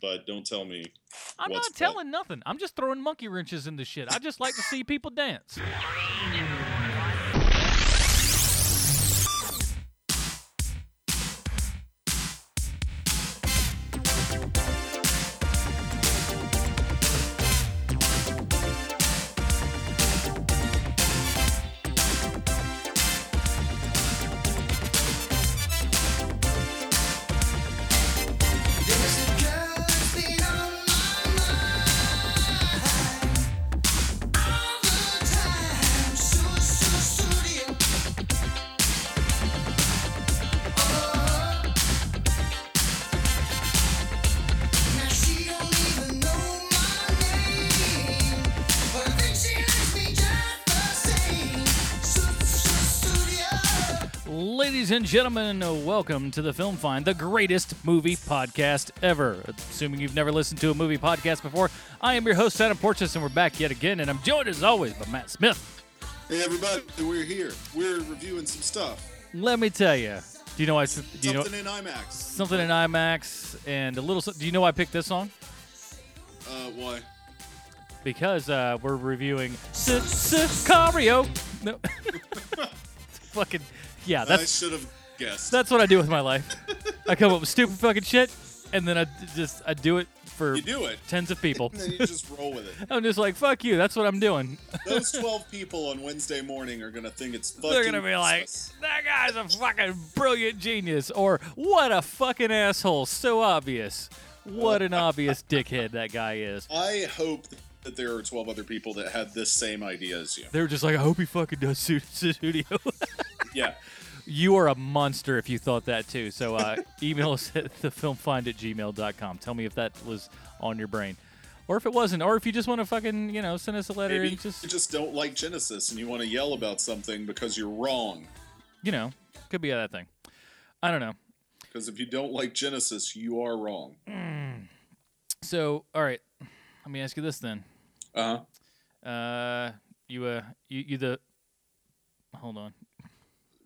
but don't tell me. I'm what's not telling nothing. I'm just throwing monkey wrenches in the shit. I just like to see people dance. And gentlemen, welcome to the Film Find, the greatest movie podcast ever. Assuming you've never listened to a movie podcast before, I am your host, Adam Porches, and we're back yet again, and I'm joined as always by Matt Smith. Hey everybody, we're here. We're reviewing some stuff. Let me tell you, do you know I? Do you know Something in IMAX. something in IMAX and a little? Do you know why I picked this song? Uh, why? because uh, we're reviewing Sicario. No, fucking yeah. I That's should have guessed. that's what I do with my life. I come up with stupid fucking shit, and then I just I do it for you do it, tens of people. and then you just roll with it. I'm just like fuck you. That's what I'm doing. Those 12 people on Wednesday morning are gonna think it's fucking. They're gonna be like, that guy's a fucking brilliant genius, or what a fucking asshole. So obvious. What an obvious dickhead that guy is. I hope that there are 12 other people that had this same idea as you. They're just like, I hope he fucking does Su- studio. Yeah. You are a monster if you thought that too. So uh, email us at thefilmfind at gmail.com. Tell me if that was on your brain. Or if it wasn't. Or if you just want to fucking, you know, send us a letter Maybe and just, you just don't like Genesis and you want to yell about something because you're wrong. you know, could be that thing. I don't know. Because if you don't like Genesis, you are wrong. So, all right. Let me ask you this then. Uh huh. Uh, you, uh, you, you the, hold on.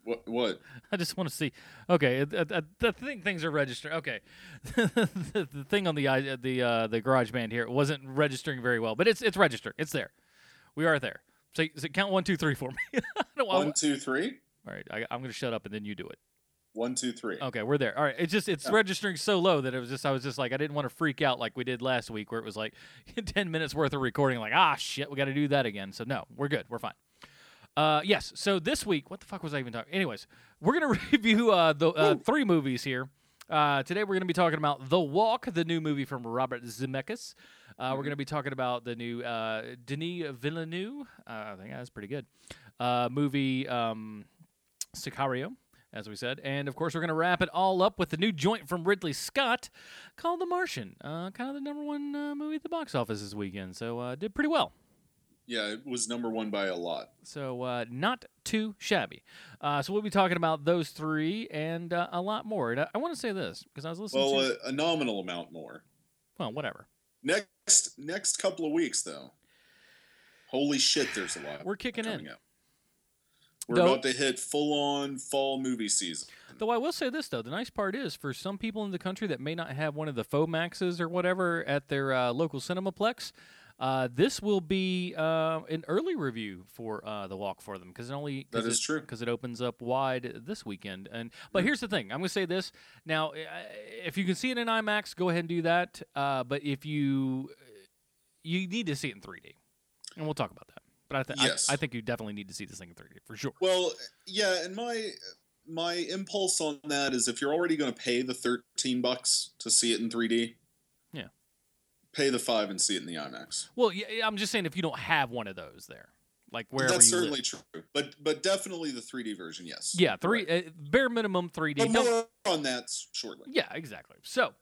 What? What? I just want to see. Okay, uh, uh, the thing things are registering. Okay, the, the thing on the i- the uh, the garage band here wasn't registering very well, but it's it's registered. It's there. We are there. So, so count one, two, three for me. I One, two, three. All right, I, I'm going to shut up and then you do it. One, two, three. Okay, we're there. All right, it's just it's registering so low that it was just I was just like I didn't want to freak out like we did last week where it was like ten minutes worth of recording. Like ah shit, we got to do that again. So no, we're good. We're fine. Uh, yes. So this week, what the fuck was I even talking? Anyways, we're gonna review uh, the uh, three movies here. Uh, today we're gonna be talking about The Walk, the new movie from Robert Zemeckis. Uh, We're gonna be talking about the new uh, Denis Villeneuve. Uh, I think that's pretty good. Uh, movie um, Sicario, as we said, and of course we're gonna wrap it all up with the new joint from Ridley Scott called The Martian. Uh, kind of the number one uh, movie at the box office this weekend, so uh, did pretty well. Yeah, it was number one by a lot. So uh, not too shabby. Uh, so we'll be talking about those three and uh, a lot more. And I, I want to say this because I was listening Well, to a, a nominal amount more. well, whatever. Next, next couple of weeks though. Holy shit, there's a lot. We're kicking in. up. We're Though- about to hit full on fall movie season. Though I will say this though, the nice part is for some people in the country that may not have one of the Fomaxes or whatever at their uh, local cinemaplex, uh, this will be uh, an early review for uh, the walk for them because it only That is it, true. because it opens up wide this weekend. And but here's the thing, I'm going to say this now: uh, if you can see it in IMAX, go ahead and do that. Uh, but if you you need to see it in 3D, and we'll talk about that. But I, th- Yes. I, I think you definitely need to see this thing in 3D for sure. Well, yeah, and my my impulse on that is if you're already going to pay the 13 bucks to see it in 3D, Yeah. Pay the 5 and see it in the IMAX. Well, yeah, I'm just saying if you don't have one of those there, like wherever That's you live. certainly true. But but definitely the 3D version, yes. Yeah, three Right. uh, bare minimum 3D. But Don't- more on that shortly. yeah, exactly. So,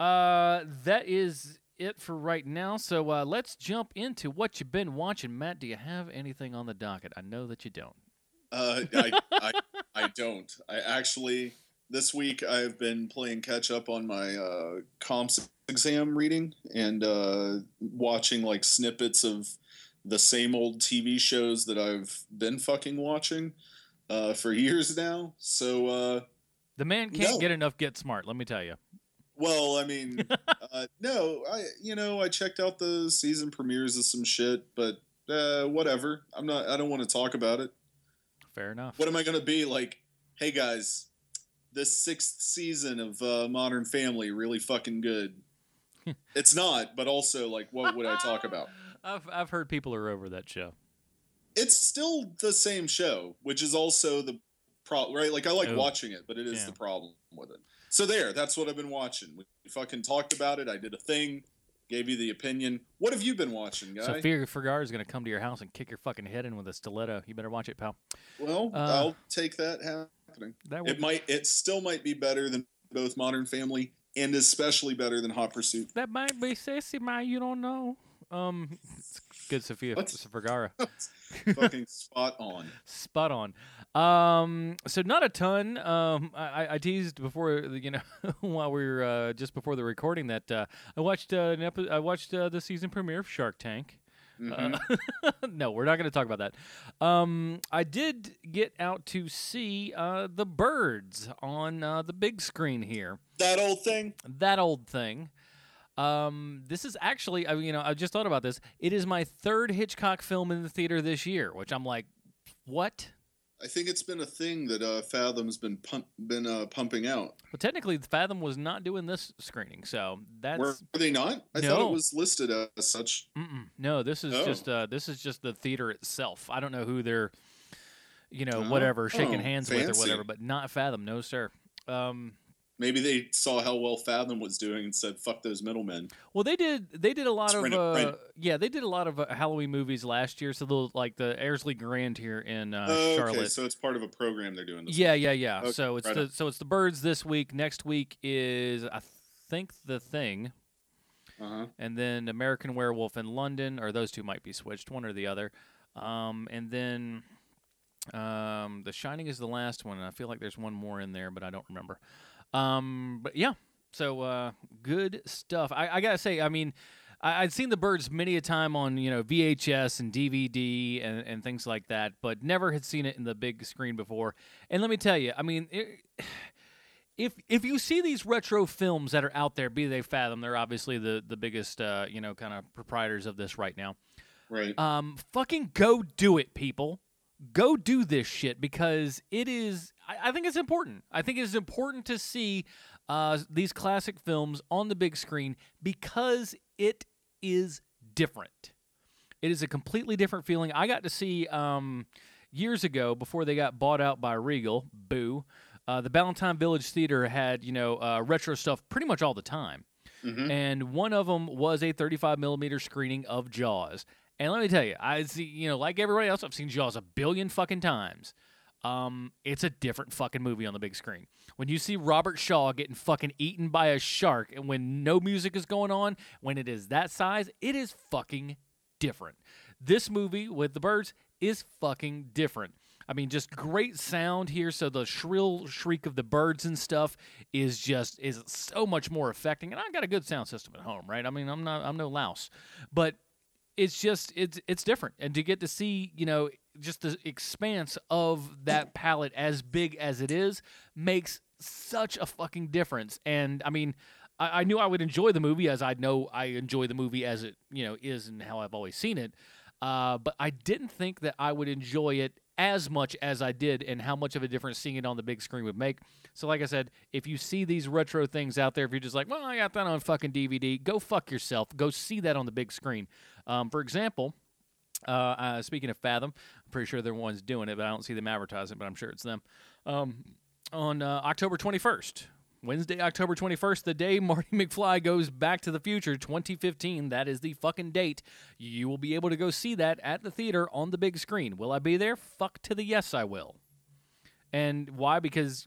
uh, that is it for right now. So uh, let's jump into what you've been watching. Matt, do you have anything on the docket? I know that you don't. Uh, I, I, I don't. I actually this week I've been playing catch up on my uh, comps exam reading and uh, watching like snippets of the same old TV shows that I've been fucking watching uh, for years now. So uh, The man can't No. get enough Get Smart. Let me tell you. Well, I mean, uh, no, I you know I checked out the season premieres of some shit, but uh, whatever. I'm not. I don't want to talk about it. Fair enough. What am I gonna be like? Hey guys, this sixth season of uh, Modern Family really fucking good. it's not, but also like, what would I talk about? I've I've heard people are over that show. It's still the same show, which is also the problem, right? Like I like Oh. watching it, but it is Yeah. the problem with it. So there, that's what I've been watching. We fucking talked about it. I did a thing, gave you the opinion. What have you been watching, guy? Sophia Vergara is gonna come to your house and kick your fucking head in with a stiletto. You better watch it, pal. well, Uh, I'll take that happening. That It might, it still might be better than both Modern Family, and especially better than Hot Pursuit. that might be sexy, man. You don't know. Um, it's good, Sophia What? Vergara. fucking spot on. Spot on. Um, so not a ton. Um, I, I- I teased before, you know, while we were uh, just before the recording that uh, I watched uh, an epi- I watched uh, the season premiere of Shark Tank. Mhm. Uh, no, we're not going to talk about that. Um, I did get out to see uh, the birds on uh, the big screen here. that old thing. That old thing. Um, this is actually, I, you know, I just thought about this. It is my third Hitchcock film in the theater this year, which I'm like, what? I think it's been a thing that uh, Fathom's been pump, been uh, pumping out. Well, technically, Fathom was not doing this screening, so that's Were they not? I thought No. it was listed as such. mm-mm. no. This is Oh. just uh, this is just the theater itself. I don't know who they're, you know, Oh. whatever, shaking Oh, hands with or whatever, but not Fathom, no sir. Um, Maybe they saw how well Fathom was doing and said, "Fuck those middlemen." well, they did they did a lot of uh, yeah, they did a lot of uh, Halloween movies last year. So they'll like the Ayrsley Grand here in uh, Oh, Charlotte. okay, so it's part of a program they're doing. This Yeah, yeah, yeah. Okay, so it's right the on. so it's the birds this week. Next week is I think the thing, Uh huh. and then American Werewolf in London, or those two might be switched, one or the other. Um, and then um, The Shining is the last one. and I feel like there's one more in there, but I don't remember. Um, but yeah, so uh, good stuff. I, I gotta say, I mean. I, I'd seen the birds many a time on you know VHS and DVD and, and things like that, but never had seen it in the big screen before. And let me tell you, I mean, it, if if you see these retro films that are out there, be they Fathom, they're obviously the the biggest uh, you know kind of proprietors of this right now. Right. Um, fucking go do it, people. Go do this shit because it is. I, I think it's important. I think it is important to see uh, these classic films on the big screen because it is different. It is a completely different feeling. I got to see um, years ago before they got bought out by Regal. Boo. Uh, the Ballantyne Village Theater had you know uh, retro stuff pretty much all the time Mhm. and one of them was a 35 millimeter screening of Jaws. And let me tell you, I see, you know, like everybody else, I've seen Jaws a billion fucking times. Um, it's a different fucking movie on the big screen. When you see Robert Shaw getting fucking eaten by a shark, and when no music is going on, when it is that size, it is fucking different. This movie with the birds is fucking different. I mean, just great sound here. So the shrill shriek of the birds and stuff is just is so much more affecting. And I got a good sound system at home, right? I mean, I'm not I'm no louse, but it's just it's it's different. And to get to see you know just the expanse of that palette as big as it is makes such a fucking difference. And I mean. I, I knew I would enjoy the movie as I know I enjoy the movie as it you know is and how I've always seen it. Uh, but I didn't think that I would enjoy it as much as I did, and how much of a difference seeing it on the big screen would make. So, like I said, if you see these retro things out there, if you're just like, well, I got that on fucking DVD, go fuck yourself. Go see that on the big screen. Um, for example, uh, uh, speaking of Fathom, I'm pretty sure they're the ones doing it, but I don't see them advertising, but I'm sure it's them. Um, on uh, October 21st, Wednesday, October 21st, the day Marty McFly goes back to the future, 2015. That is the fucking date. You will be able to go see that at the theater on the big screen. Will I be there? Fuck to the yes, I will. And why? Because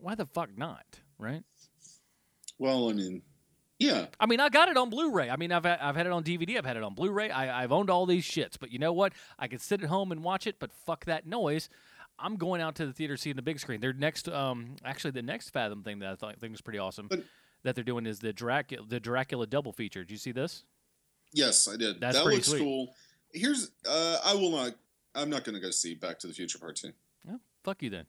why the fuck not? Right? Well, I mean, yeah. I mean, I got it on Blu-ray. I mean, I've had, I've had it on DVD. I've had it on Blu-ray. I, I've owned all these shits. But you know what? I can sit at home and watch it. But fuck that noise. I'm going out to the theater seeing the big screen. Their next, um, actually, the next Fathom thing that I thought, think was pretty awesome But- that they're doing is the Dracula, the Dracula double feature. Did you see this? Yes, I did. That's that looks sweet. cool. Here's, uh, I will not. I'm not going to go see Back to the Future Part Two. Well, fuck you then.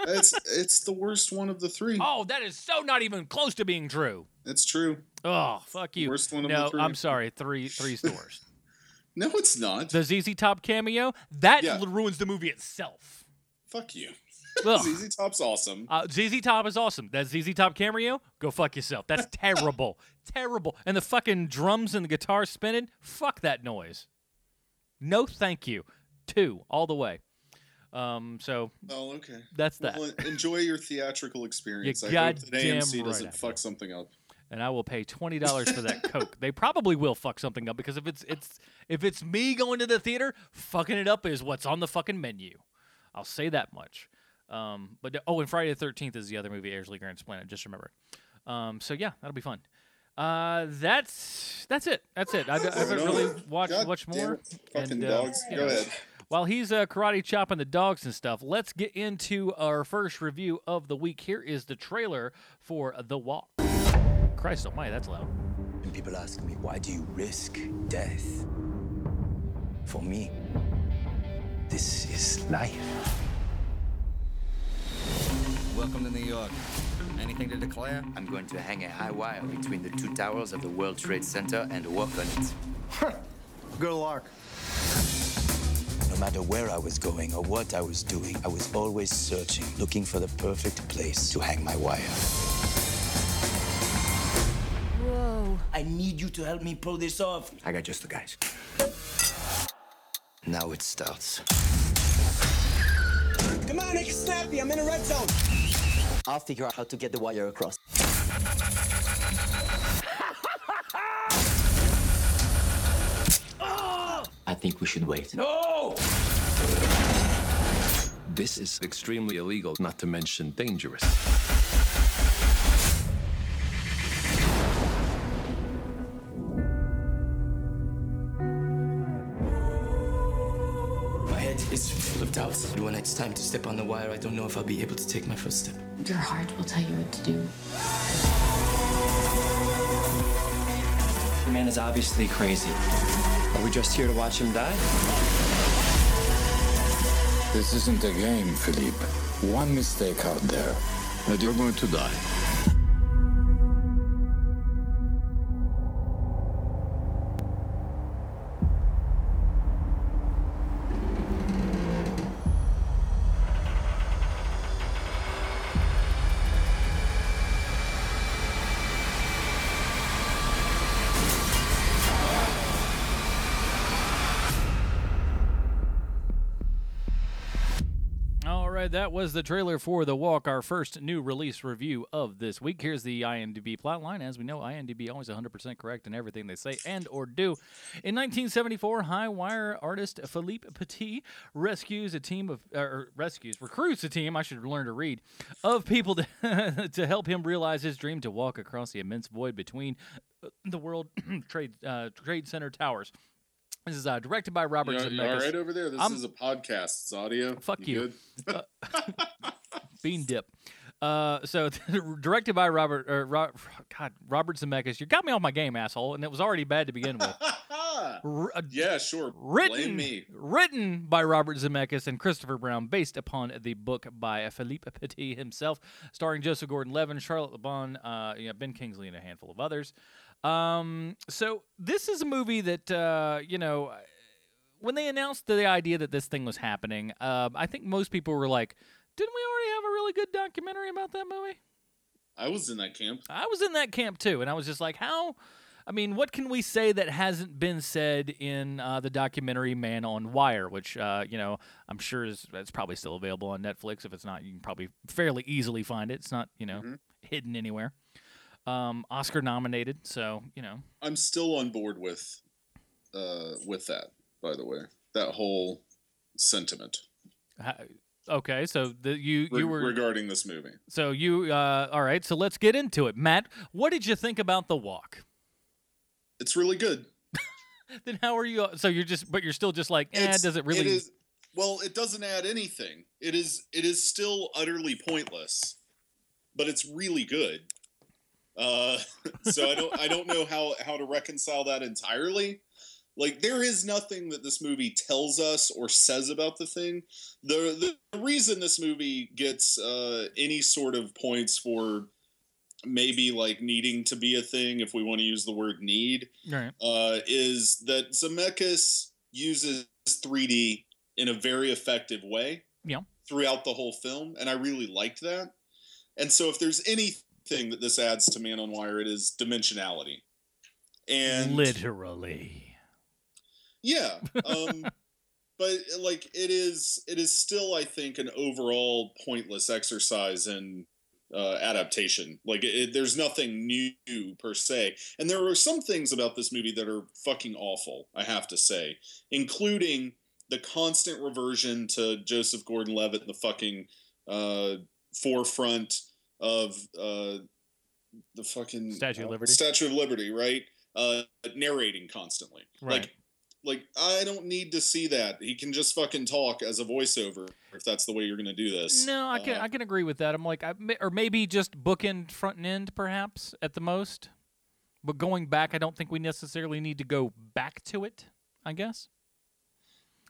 It's it's the worst one of the three. Oh, that is so not even close to being true. It's true. Oh, fuck you. Worst one of the no, three. I'm sorry. Three, three's the worst. No, it's not. the ZZ Top cameo that Yeah. ruins the movie itself. Fuck you. Ugh. ZZ Top's awesome. Uh, ZZ Top is awesome. That ZZ Top cameo, go fuck yourself. That's terrible, terrible. And the fucking drums and the guitar spinning, fuck that noise. No, thank you. Two all the way. Um, so Oh, okay. that's that. Well, enjoy your theatrical experience. I hope that AMC right doesn't fuck something up. and I will pay twenty dollars for that Coke. They probably will fuck something up because if it's it's if it's me going to the theater, fucking it up is what's on the fucking menu. I'll say that much. Um, but oh, and Friday the Thirteenth is the other movie, Lee Grant's Planet. Just remember. Um, so yeah, that'll be fun. Uh, that's that's it. That's it. I, I haven't really watched God much more. Fucking and, uh, dogs. you Go know, ahead. While he's uh, karate chopping the dogs and stuff, let's get into our first review of the week. Here is the trailer for The Walk. Christ almighty, that's loud. And people ask me, why do you risk death? For me, this is life. Welcome to New York. Anything to declare? I'm going to hang a high wire between the two towers of the World Trade Center and walk on it. Good luck. No matter where I was going or what I was doing, I was always searching, looking for the perfect place to hang my wire. Whoa. I need you to help me pull this off. I got just the guys. Now it starts. Come on, make it snappy. I'm in a red zone. I'll figure out how to get the wire across. I think we should wait. No! This is extremely illegal, not to mention dangerous. My head is full of doubts. When it's time to step on the wire, I don't know if I'll be able to take my first step. Your heart will tell you what to do. The man is obviously crazy. Are we just here to watch him die? This isn't a game, Philippe. One mistake out there, and you're going to die. That was the trailer for The Walk, our first new release review of this week. Here's the IMDb plotline. As we know, IMDb always 100% correct in everything they say and or do. In 1974, high wire artist Philippe Petit rescues a team of or rescues recruits a team. I should learn to read of people to, to help him realize his dream to walk across the immense void between uh, the World Trade uh, Trade Center towers. This is uh, directed by Robert You, know, you Zemeckis. all right over there? This I'm- is a podcast. It's audio. Fuck you. good? Bean dip. Uh, so directed by Robert, or Ro- God, Robert Zemeckis. You got me off my game, asshole, and it was already bad to begin with. R- uh, yeah, sure. written, Blame me. written by Robert Zemeckis and Christopher Browne, based upon the book by Philippe Petit himself, starring Joseph Gordon-Levitt, Charlotte Le Bon, uh, yeah, Ben Kingsley, and a handful of others. Um, so this is a movie that uh, you know when they announced the idea that this thing was happening, uh, I think most people were like, "Didn't we already have a really good documentary about that movie?" I was in that camp. I was in that camp too, and I was just like, "How?" I mean, what can we say that hasn't been said in uh, the documentary "Man on Wire," which uh, you know I'm sure is it's probably still available on Netflix. If it's not, you can probably fairly easily find it. It's not you know hidden anywhere. Um, Oscar nominated, so you know I'm still on board with uh with that, by the way. That whole sentiment okay. So the, you re- you were regarding this movie. So you, uh, all right. So let's get into it, Matt. What did you think about the walk? It's really good. Then how are you? So you're just, but you're still just like, eh? It's- Does it really? It is, well, it doesn't add anything. It is it is still utterly pointless, but it's really good. Uh, so I don't I don't know how how to reconcile that entirely. Like there is nothing that this movie tells us or says about the thing. The the reason this movie gets uh, any sort of points for maybe like needing to be a thing, if we want to use the word need, Right. uh, is that Zemeckis uses 3D in a very effective way Yeah. throughout the whole film, and I really liked that. And so, if there's anything that this adds to Man on Wire, it is dimensionality. And Literally. yeah, um, but like it is, it is still, I think, an overall pointless exercise in uh, adaptation. Like, it, there's nothing new per se, and there are some things about this movie that are fucking awful. I have to say, including the constant reversion to Joseph Gordon-Levitt in the fucking uh, forefront of uh, the fucking Statue of uh, Liberty? Statue of Liberty, right? Uh, narrating constantly, Right. like like I don't need to see that. He can just fucking talk as a voiceover if that's the way you're going to do this. No, I can Uh, I can agree with that. I'm like, I, may- or maybe just bookend front and end, perhaps at the most. But going back, I don't think we necessarily need to go back to it. I guess.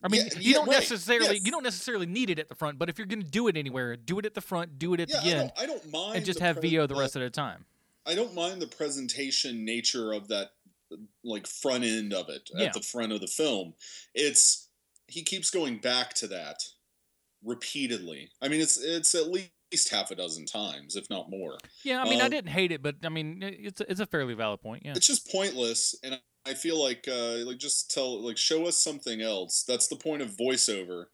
I mean, Yeah, you yeah, don't right. necessarily Yes. you don't necessarily need it at the front, but if you're going to do it anywhere, do it at the front, do it at yeah, the I end, don't, I don't mind and just have pre- VO the rest of the time. I don't mind the presentation nature of that, like front end of it at the front of the film. It's he keeps going back to that repeatedly. I mean, it's it's at least half a dozen times, if not more. Yeah, I mean, I uh, didn't hate it, but I mean, it's it's a fairly valid point. Yeah. It's just pointless, and I feel like uh, like just tell like show us something else. That's the point of voiceover.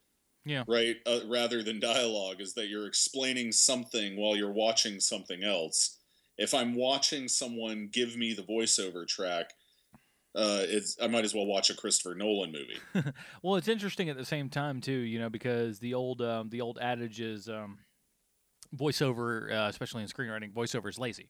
Yeah. Right. Uh, rather than dialogue, is that you're explaining something while you're watching something else. If I'm watching someone give me the voiceover track, uh, it's I might as well watch a Christopher Nolan movie. Well, it's interesting at the same time too, you know, because the old um, the old adage is um, voiceover, uh, especially in screenwriting, voiceover is lazy,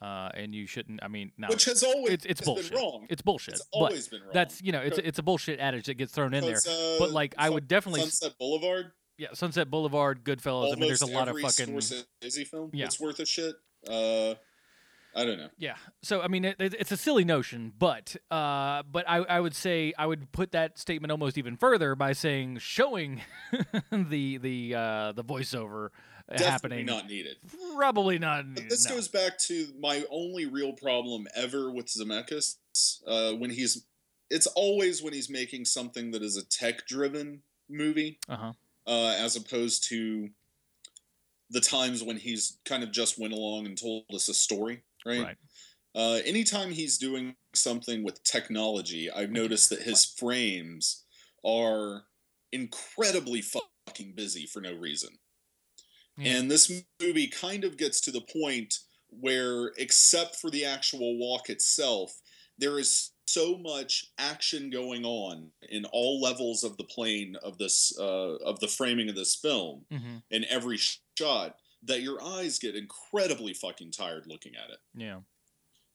uh, and you shouldn't. I mean, now Which has always it's, it's been bullshit. wrong. It's bullshit. It's but always been wrong. That's you know, it's it's a bullshit adage that gets thrown in there. because, but uh, like, I would definitely, Sunset Boulevard. yeah, Sunset Boulevard, Goodfellas. I mean, there's a lot of fucking Scorsese film. Yeah. It's worth a shit. Uh, I don't know. Yeah. So I mean, it, it- it's a silly notion, but uh, but I, I would say I would put that statement almost even further by saying showing the the uh, the voiceover Definitely happening. not needed. Probably not. But this no. goes back to my only real problem ever with Zemeckis. Uh, when he's, it's always when he's making something that is a tech-driven movie, Uh-huh. uh, as opposed to the times when he's kind of just went along and told us a story, right? Right. Uh, anytime he's doing something with technology, I've noticed that his frames are incredibly fucking busy for no reason. Yeah. And this movie kind of gets to the point where, except for the actual walk itself, there is so much action going on in all levels of the plane of this uh, of the framing of this film Mhm. in every shot that your eyes get incredibly fucking tired looking at it Yeah.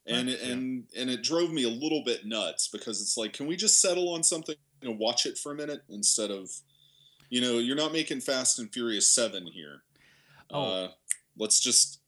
and Right, yeah. and and it drove me a little bit nuts because it's like can we just settle on something and watch it for a minute instead of you know you're not making fast and furious 7 here Oh. uh, let's just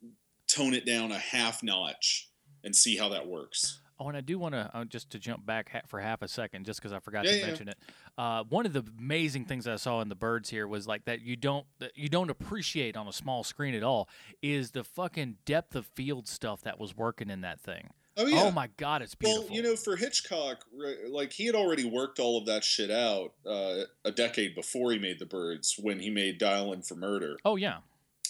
tone it down a half notch and see how that works Oh, and I do want to uh, just to jump back ha- for half a second, just because I forgot Yeah, to yeah. mention it. Uh, one of the amazing things I saw in the birds here was like that you don't that you don't appreciate on a small screen at all is the fucking depth of field stuff that was working in that thing. oh yeah Oh my god, it's beautiful. Well, you know, for Hitchcock, like he had already worked all of that shit out uh, a decade before he made The Birds when he made Dial M for Murder. oh yeah,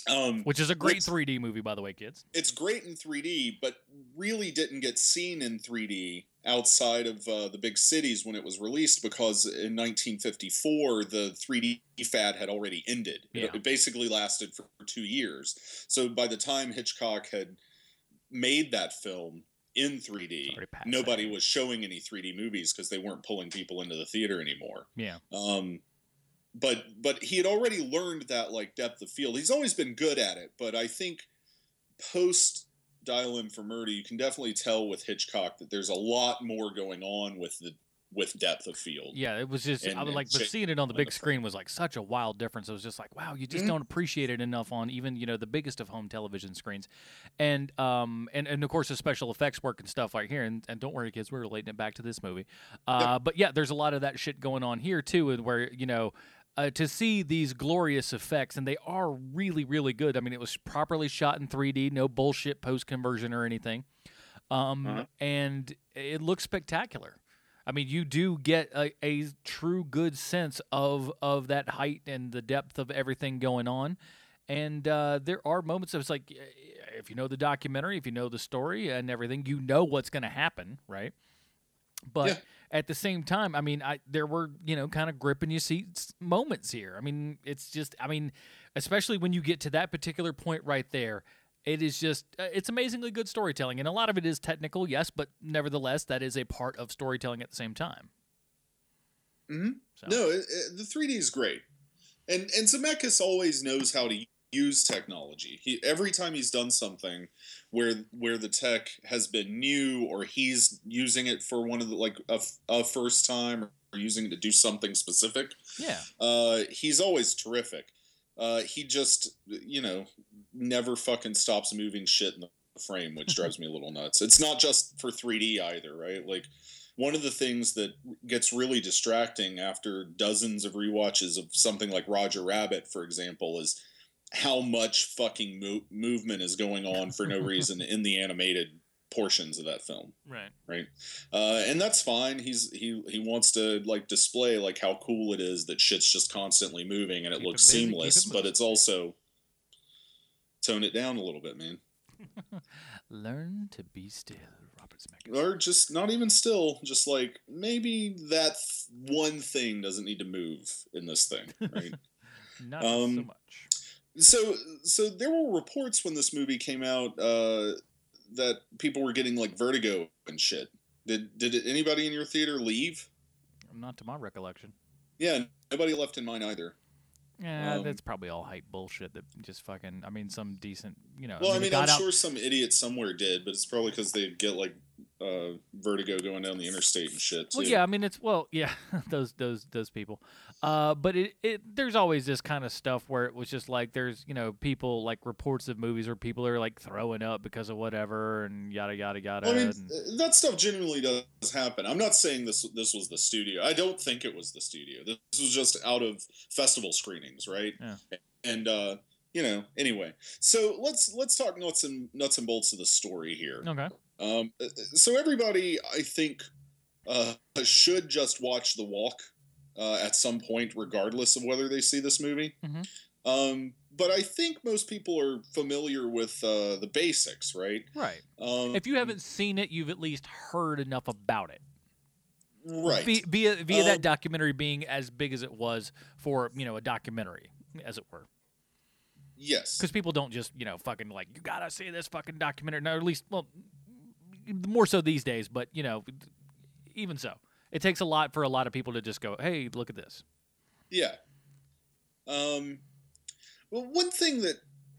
Um, which is a great 3D movie, by the way, kids. it's great in 3D, but really didn't get seen in 3D outside of uh, the big cities when it was released because in 1954 the 3D fad had already ended. It- Yeah. It, basically lasted for two years. So by the time Hitchcock had made that film in 3D, already past nobody was showing any 3D movies because they weren't pulling people into the theater anymore. Yeah, Um, but but he had already learned that like depth of field. He's always been good at it, but I think post Dial M for Murder, you can definitely tell with Hitchcock that there's a lot more going on with the with depth of field. Yeah, it was just I was like, but seeing it on the big screen was like such a wild difference. It was just like, wow, you just Mhm. don't appreciate it enough on even you know the biggest of home television screens, and um and, and of course the special effects work and stuff like here. And, and don't worry, kids, we're relating it back to this movie. Uh, but yeah, there's a lot of that shit going on here too, and where you know. Uh, to see these glorious effects, and they are really, really good. I mean, it was properly shot in 3D, no bullshit post conversion or anything, um, Uh-huh. and it looks spectacular. I mean, you do get a, a true good sense of of that height and the depth of everything going on. And uh, there are moments of it's like, if you know the documentary, if you know the story and everything, you know what's going to happen, right? But Yeah. At the same time, I mean, I there were you know kind of gripping your seats moments here. I mean, it's just, I mean, especially when you get to that particular point right there, it is just uh, it's amazingly good storytelling, and a lot of it is technical, yes, but nevertheless, that is a part of storytelling at the same time. Mm-hmm. So. No, it, it- the 3D is great, and and Zemeckis always knows how to use technology. He every time he's done something where where the tech has been new or he's using it for one of the like a first time or using it to do something specific. Yeah, Uh, he's always terrific. Uh, he just you know never fucking stops moving shit in the frame, which drives me a little nuts. It's not just for 3D either, right? Like one of the things that gets really distracting after dozens of rewatches of something like Roger Rabbit, for example, is how much fucking mo- movement is going on for no reason in the animated portions of that film right. right uh, and that's fine he's he he wants to like display like how cool it is that shit's just constantly moving and it Keep it looks busy, seamless it but it's also tone it down a little bit man Learn to be still, Robert Zemeckis. or just not even still just like maybe that th- one thing doesn't need to move in this thing right Not so um, much. So so there were reports when this movie came out uh, that people were getting like vertigo and shit did did anybody in your theater leave Not to my recollection. yeah nobody left in mine either Yeah, Um, that's probably all hype bullshit. That just fucking. I mean, some decent. You know. Well, I mean, I'm out- sure some idiot somewhere did, but it's probably because they get like uh, vertigo going down the interstate and shit. Too. Well, yeah, I mean it's well, yeah, those those those people. Uh, but it, it there's always this kind of stuff where it was just like there's you know people like reports of movies where people are like throwing up because of whatever and yada yada yada. I mean, and- uh, that stuff genuinely does happen. I'm not saying this this was the studio. I don't think it was the studio. This was just out of festival screenings, right? Yeah. And uh, you know, anyway. So let's let's talk nuts and nuts and bolts of the story here. okay. Um, uh, so everybody, I think, uh, should just watch The Walk uh, at some point, regardless of whether they see this movie. Mhm. Um, but I think most people are familiar with uh, the basics, right? Right. Um, If you haven't seen it, you've at least heard enough about it. right, Via via, via Um, that documentary being as big as it was for you know a documentary, as it were. yes, because people don't just you know fucking like you gotta see this fucking documentary. No, at least well, more so these days. But you know, even so, it takes a lot for a lot of people to just go, "Hey, look at this." yeah. Um, well, one thing that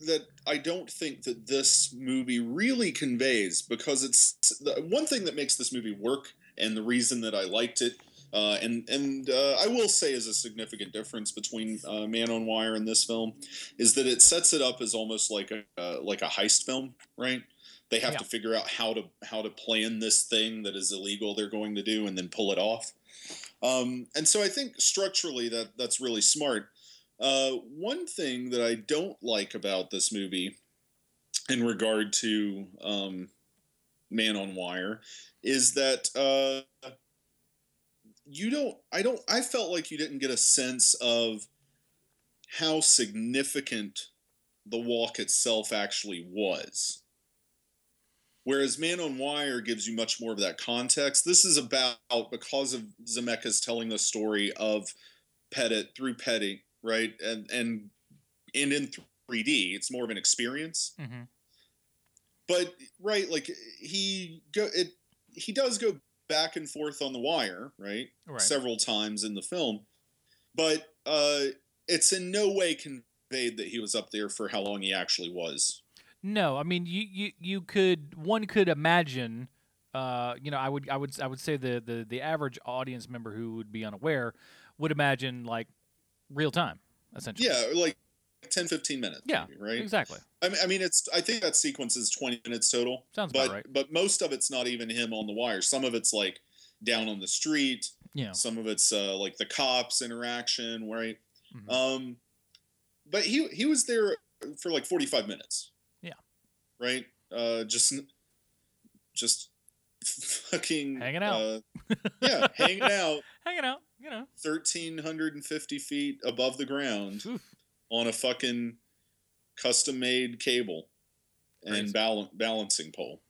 that I don't think that this movie really conveys because it's the one thing that makes this movie work and the reason that I liked it. Uh, and and uh, I will say is a significant difference between uh, Man on Wire and this film is that it sets it up as almost like a uh, like a heist film, right? They have Yeah. to figure out how to how to plan this thing that is illegal they're going to do and then pull it off. Um, and so I think structurally that that's really smart. Uh, one thing that I don't like about this movie, in regard to um, Man on Wire, is that uh, you don't. I don't. I felt like you didn't get a sense of how significant the walk itself actually was. Whereas Man on Wire gives you much more of that context. This is about because of Zemeckis telling the story of Petit through Petit, right? And and and in 3D, it's more of an experience. Mm-hmm. But right, like he go it he does go back and forth on the wire, right? Right. Several times in the film. But uh it's in no way conveyed that he was up there for how long he actually was. No, I mean you you you could one could imagine uh, you know, I would I would I would say the the the average audience member who would be unaware would imagine like real time essentially. Yeah, like 10, 15 minutes. Yeah, maybe, right. exactly. I mean, I mean, it's. I think that sequence is twenty minutes total. Sounds but about right. but most of it's not even him on the wire. Some of it's like down on the street. Yeah. Some of it's uh, like the cops interaction, right? Mhm. Um, but he he was there for like forty five minutes. Right. Uh, just just fucking Hanging out. Uh, yeah, hanging out. Hanging out, you know. Thirteen hundred and fifty feet above the ground Oof. on a fucking custom made cable Crazy. and bal- balancing pole.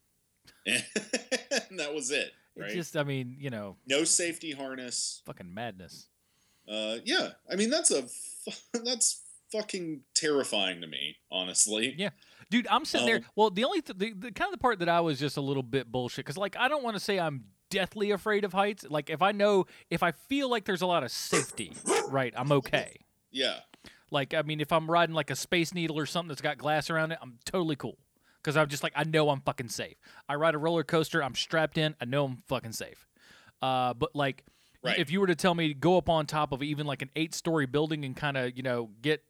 And that was it, It just I mean, you know, no safety harness. fucking madness. Uh, yeah, I mean that's a fu- that's fucking terrifying to me, honestly. Yeah. Dude, I'm sitting there. Um, Well, the only th- the, the kind of the part that I was just a little bit bullshit because like I don't want to say I'm deathly afraid of heights. Like if I know if I feel like there's a lot of safety, right, I'm okay. Yeah, Like I mean, if I'm riding like a space needle or something that's got glass around it, I'm totally cool because I'm just like I know I'm fucking safe. I ride a roller coaster, I'm strapped in, I know I'm fucking safe. Uh, but like, Right. if you were to tell me to go up on top of even like an eight story building and kind of you know get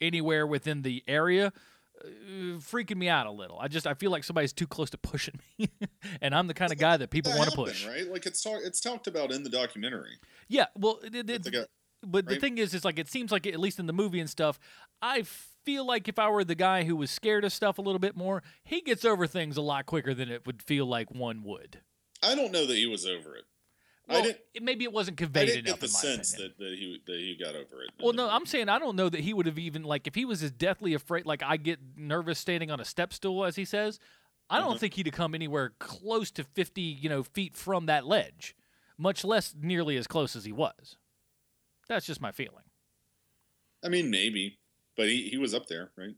anywhere within the area. Freaking me out a little. I just I feel like somebody's too close to pushing me, and I'm the kind of guy that people want to push. right? Like it's talk- it's talked about in the documentary. Yeah, well, it, it, That the guy- but the thing is, is like it seems like at least in the movie and stuff, I feel like if I were the guy who was scared of stuff a little bit more, he gets over things a lot quicker than it would feel like one would. I don't know that he was over it. Well, I didn't. maybe it wasn't conveyed I didn't enough get the sense opinion. that, that he that he got over it. Well, no, I'm saying I don't know that he would have even like if he was as deathly afraid. Like I get nervous standing on a step stool, as he says. I don't Uh-huh. think he'd have come anywhere close to 50, you know, feet from that ledge, much less nearly as close as he was. That's just my feeling. I mean, maybe, but he, he was up there, right?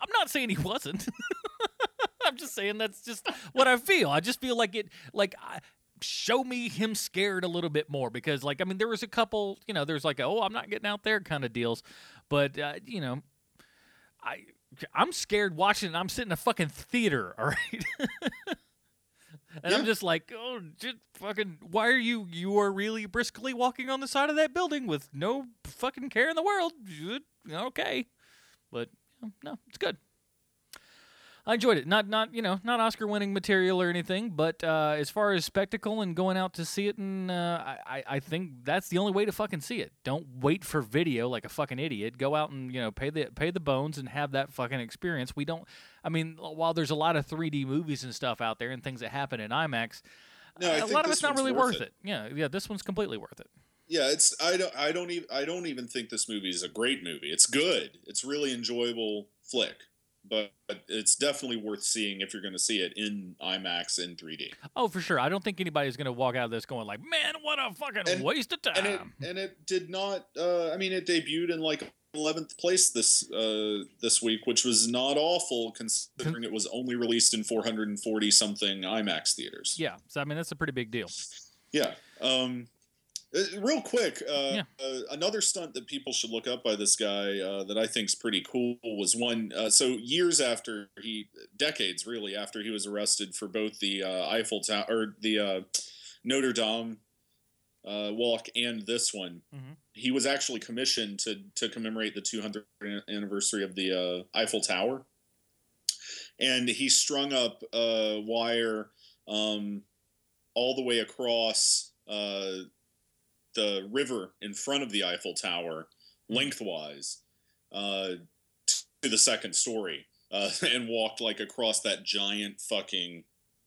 I'm not saying he wasn't. I'm just saying that's just what I feel. I just feel like it, like, I, show me him scared a little bit more because, like, I mean, there was a couple, you know, there's like, a, oh, I'm not getting out there kind of deals, but uh, you know, I, I'm scared watching. I'm sitting in a fucking theater, all right. And I'm just like, oh, just fucking, why are you, you are really briskly walking on the side of that building with no fucking care in the world. Okay. But, no, it's good. I enjoyed it. Not, not you know, not Oscar-winning material or anything, but uh, as far as spectacle and going out to see it, and uh, I, I- I think that's the only way to fucking see it. Don't wait for video like a fucking idiot. Go out and you know pay the pay the bones and have that fucking experience. We don't. I mean, while there's a lot of 3D movies and stuff out there and things that happen in IMAX, No, I a lot of it's not really worth worth it. it. Yeah, yeah, this one's completely worth it. Yeah, it's I don't I don't even I don't even think this movie is a great movie. It's good. It's really enjoyable flick, but it's definitely worth seeing if you're going to see it in IMAX in 3D. Oh, for sure. I don't think anybody's gonna walk out of this going like, man, what a fucking And- waste of time. And it and it did not. Uh, I mean, it debuted in like 11th place this uh, this week, which was not awful considering it was only released in 440 something IMAX theaters. yeah, so I mean that's a pretty big deal. Yeah. Um, real quick, uh, Yeah. uh, another stunt that people should look up by this guy uh, that I think is pretty cool was one. Uh, so years after he, decades really after he was arrested for both the uh, Eiffel Tower or the uh, Notre Dame uh, walk and this one, Mhm. he was actually commissioned to to commemorate the 200th anniversary of the uh, Eiffel Tower, and he strung up a wire um, all the way across uh, the river in front of the Eiffel Tower, lengthwise, uh, to the second story, uh, and walked like across that giant fucking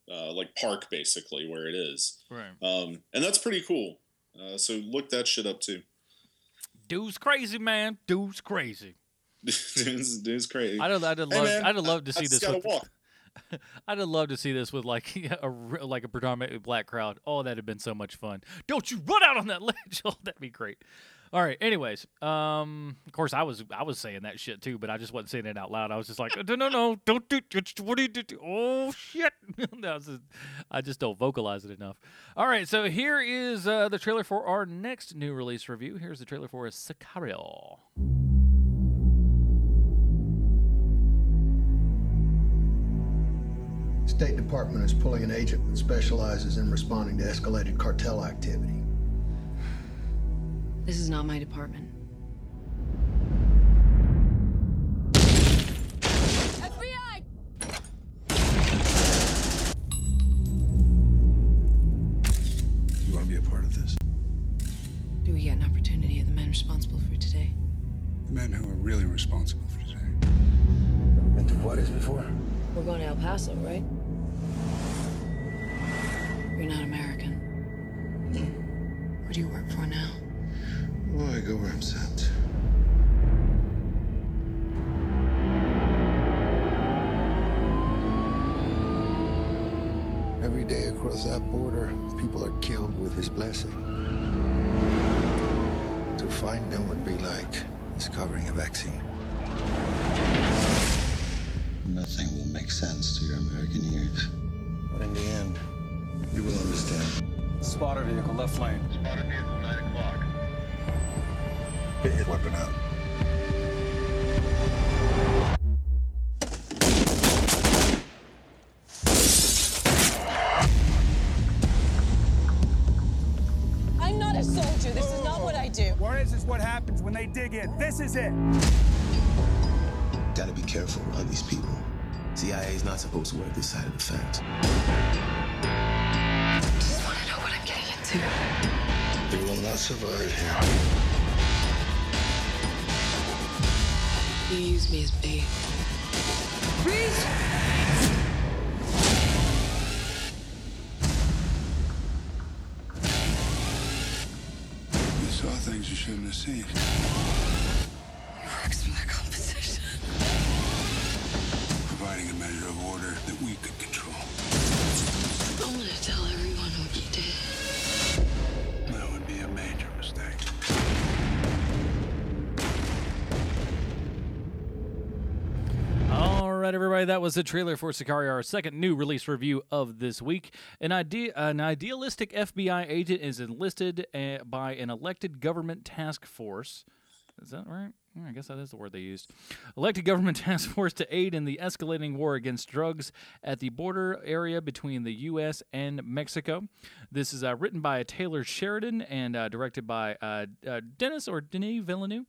uh, like park, basically where it is. Right. Um, and that's pretty cool. Uh, so look that shit up too. Dude's crazy, man. Dude's crazy. dude's, dude's crazy. I'd I'd have Hey, man, I'd loved to I see just this. gotta With, walk. I'd have loved to see this with like a like a predominantly black crowd. Oh, that'd have been so much fun. Don't you run out on that ledge? Oh, that'd be great. All right. Anyways, um, of course I was I was saying that shit too, but I just wasn't saying it out loud. I was just like, no, no, no, don't do. What do you do? Oh shit! I just don't vocalize it enough. All right. So here is uh, the trailer for our next new release review. Here's the trailer for Sicario. State Department is pulling an agent that specializes in responding to escalated cartel activity. This is not my department. El Paso, right? You're not American. What do you work for now? Well, I go where I'm sent. Every day across that border, people are killed with his blessing. To find them would be like discovering a vaccine. Nothing will make sense to your American ears. But in the end, you will understand. Spotter vehicle, left lane. Spotted vehicle, 9 o'clock. Get your weapon out. I'm not a soldier. This is not what I do. Juarez is what happens when they dig in. This is it. Gotta be careful around these people. CIA is not supposed to work this side of the fence. I just want to know what I'm getting into. You will not survive here. You use me as bait. Freeze! You saw things you shouldn't have seen. That was the trailer for Sicario, our second new release review of this week. An idea, an idealistic FBI agent is enlisted uh, by an elected government task force. Is that right? I guess that is the word they used. Elected government task force to aid in the escalating war against drugs at the border area between the U.S. and Mexico. This is uh, written by Taylor Sheridan and uh, directed by uh, uh, Dennis or Denis Villeneuve.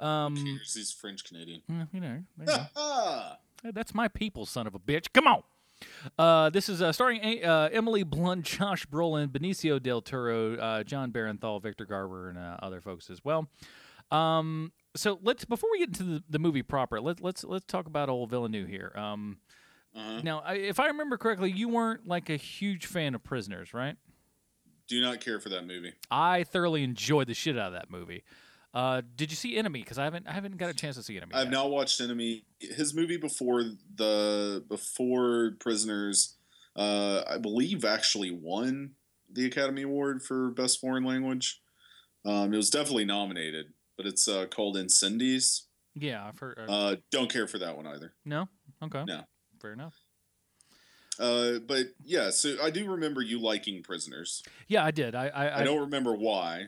Um, He's French Canadian. well, you know, there you go. Hey, That's my people, son of a bitch. Come on. Uh, this is uh, starring A- uh, Emily Blunt, Josh Brolin, Benicio del Toro, uh, Jon Bernthal, Victor Garber, and uh, other folks as well. Um, so let's before we get into the, the movie proper, let, let's let's talk about old Villeneuve here. Um, uh-huh. now, I, if I remember correctly, you weren't like a huge fan of Prisoners, right? do not care for that movie. I thoroughly enjoyed the shit out of that movie. Uh, did you see Enemy? Because I haven't I haven't got a chance to see Enemy. I've yet. not watched Enemy. His movie before the before Prisoners, uh, I believe actually won the Academy Award for Best Foreign Language. Um, it was definitely nominated, but it's uh, called Incendies. Yeah, I've heard. Uh, Uh, don't care for that one either. no, okay, No. fair enough. Uh, but yeah, so I do remember you liking Prisoners. Yeah, I did. I I, I, don't remember why.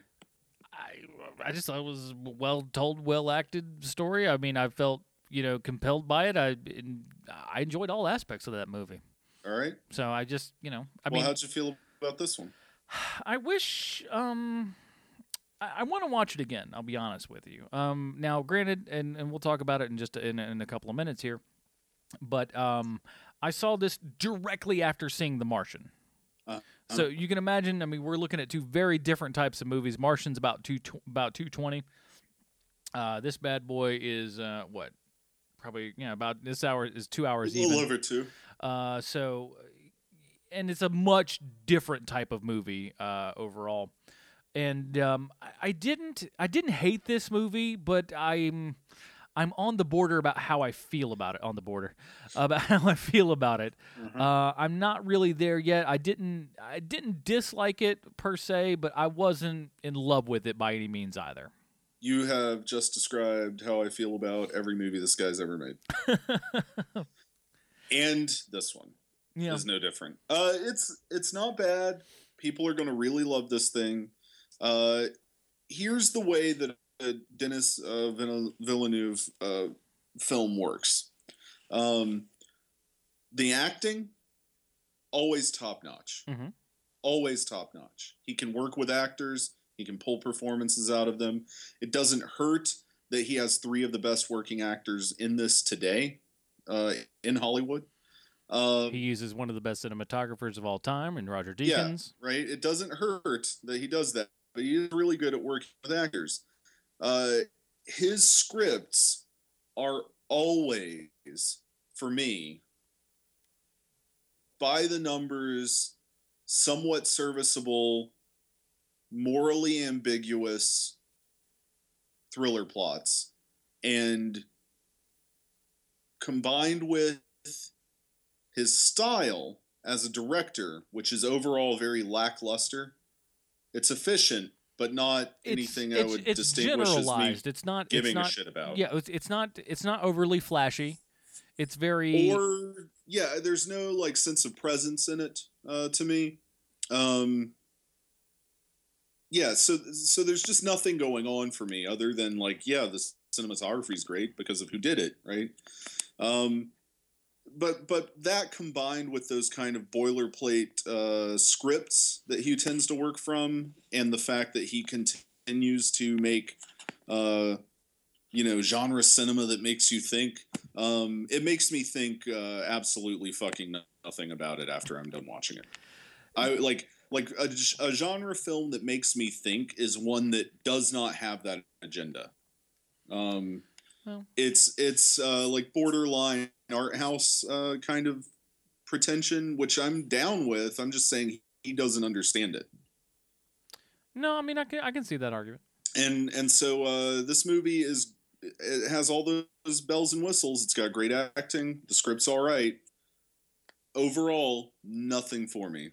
I, I just thought it was a well told, well acted story. I mean, I felt you know compelled by it. I I enjoyed all aspects of that movie. All right. So I just you know I well, mean how'd you feel about this one? I wish um I, I want to watch it again. I'll be honest with you. Um now granted, and and we'll talk about it in just a, in in a couple of minutes here, but um I saw this directly after seeing The Martian. So you can imagine. I mean, we're looking at two very different types of movies. Martian's about two tw- about two twenty. Uh, this bad boy is uh, what? Probably yeah. About this hour is two a hours little even. over two. Uh, so, and it's a much different type of movie uh, overall. And um, I- I didn't I didn't hate this movie, but I'm I'm on the border about how I feel about it. On the border about how I feel about it. Uh, I'm not really there yet. I didn't I didn't dislike it per se, but I wasn't in love with it by any means either. You have just described how I feel about every movie this guy's ever made. and this one Yeah. is no different. Uh, it's it's not bad. People are going to really love this thing. Uh, here's the way that a Dennis uh, Villeneuve uh, film works. Um, the acting always top notch. Mhm. Always top notch. He can work with actors. He can pull performances out of them. It doesn't hurt that he has three of the best working actors in this today, uh, in Hollywood. Um, He uses one of the best cinematographers of all time, and Roger yeah, Deakins. right. It doesn't hurt that he does that, but he is really good at working with actors. Uh, his scripts are always, for me, by the numbers, somewhat serviceable, morally ambiguous thriller plots, and combined with his style as a director, which is overall very lackluster. It's efficient, but not anything I it's, would it's distinguish as me. It's not giving it's not, a shit about. Yeah, it's, it's not it's not overly flashy. It's very Or yeah, there's no like sense of presence in it uh, to me. Um, yeah, so so there's just nothing going on for me other than like yeah, the cinematography is great because of who did it, right? Um, but but that combined with those kind of boilerplate uh, scripts that he tends to work from, and the fact that he continues to make uh, you know genre cinema that makes you think, um, it makes me think uh, absolutely fucking nothing about it after I'm done watching it. I like like a, a genre film that makes me think is one that does not have that agenda. Um, Well. it's it's uh, like borderline art house uh, kind of pretension, which I'm down with. I'm just saying he doesn't understand it, no. I mean, I can I can see that argument. and and so uh, this movie is it has all those bells and whistles. It's got great acting. The script's all right. Overall, nothing for me,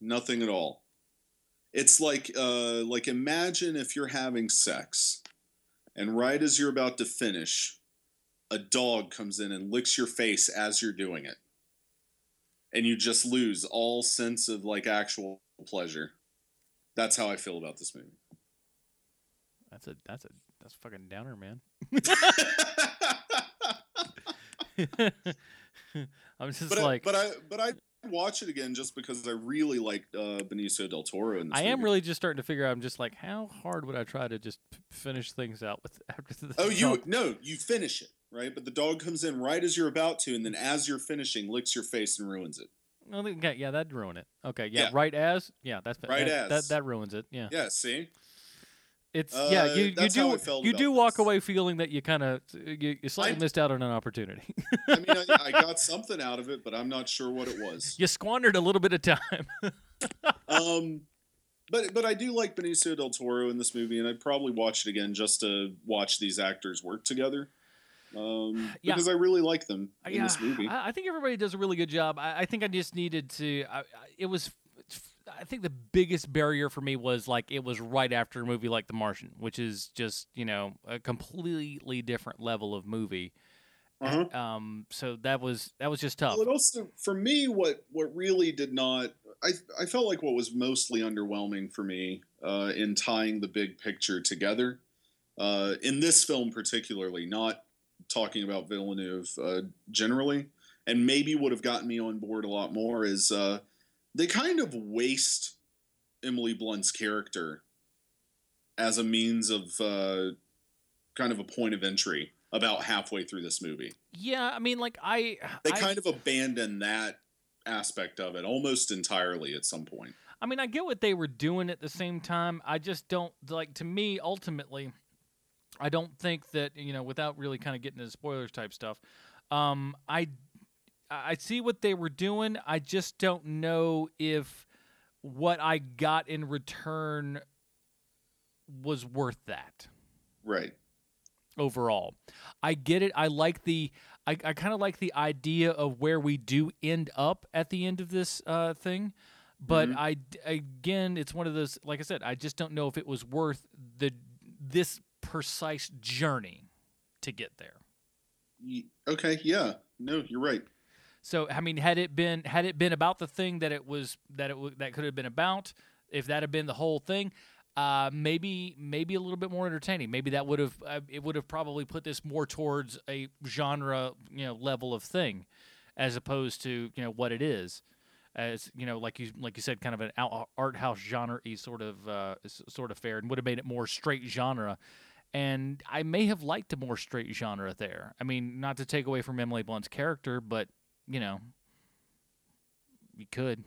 nothing at all. It's like uh, like imagine if you're having sex, and right as you're about to finish, a dog comes in and licks your face as you're doing it. And you just lose all sense of like actual pleasure. That's how I feel about this movie. That's a that's a that's a fucking downer, man. I'm just But like I, but I but I watch it again just because I really liked uh, Benicio del Toro in I am really just starting to figure out. I'm just like, how hard would I try to just p- finish things out with after the Oh, you no, you finish it right, but the dog comes in right as you're about to, and then as you're finishing, licks your face and ruins it. Okay, yeah, that'd ruin it. Okay, yeah, Yeah. right as, yeah, that's Right that, as. that that ruins it. Yeah, Yeah, see, it's Uh, yeah. You you do you do walk this. away feeling that you kind of you, you slightly I- missed out on an opportunity. I mean, I, I got something out of it, but I'm not sure what it was. you squandered a little bit of time. Um, but but I do like Benicio del Toro in this movie, and I'd probably watch it again just to watch these actors work together. Um, Yeah. because I really like them in yeah, this movie. I, I think everybody does a really good job. I, I think I just needed to. I, I, it was. I think the biggest barrier for me was like it was right after a movie like The Martian, which is just you know a completely different level of movie. Uh-huh. Um, so that was that was just tough. Well, it also for me, what what really did not, I I felt like what was mostly underwhelming for me uh, in tying the big picture together, uh, in this film particularly, not talking about Villeneuve uh, generally, and maybe would have gotten me on board a lot more is uh, they kind of waste Emily Blunt's character as a means of uh, kind of a point of entry about halfway through this movie Yeah, I mean, like I, they I, kind of abandon that aspect of it almost entirely at some point. I mean, I get what they were doing at the same time. I just don't like. To me, ultimately, I don't think that you know, without really kind of getting into spoilers type stuff. Um, I, I see what they were doing. I just don't know if what I got in return was worth that Right. overall. I get it. I like the I, I kind of like the idea of where we do end up at the end of this uh, thing. But Mhm. I again, it's one of those. Like I said, I just don't know if it was worth the this precise journey to get there. Okay, yeah. No, you're right. So I mean, had it been had it been about the thing that it was that it that could have been about, if that had been the whole thing, uh, maybe maybe a little bit more entertaining. Maybe that would have uh, it would have probably put this more towards a genre you know level of thing, as opposed to you know what it is. as you know, like you like you said, kind of an out- art house genre sort of uh, sort of fare, and would have made it more straight genre. And I may have liked a more straight genre there. I mean, not to take away from Emily Blunt's character, but you know, you could.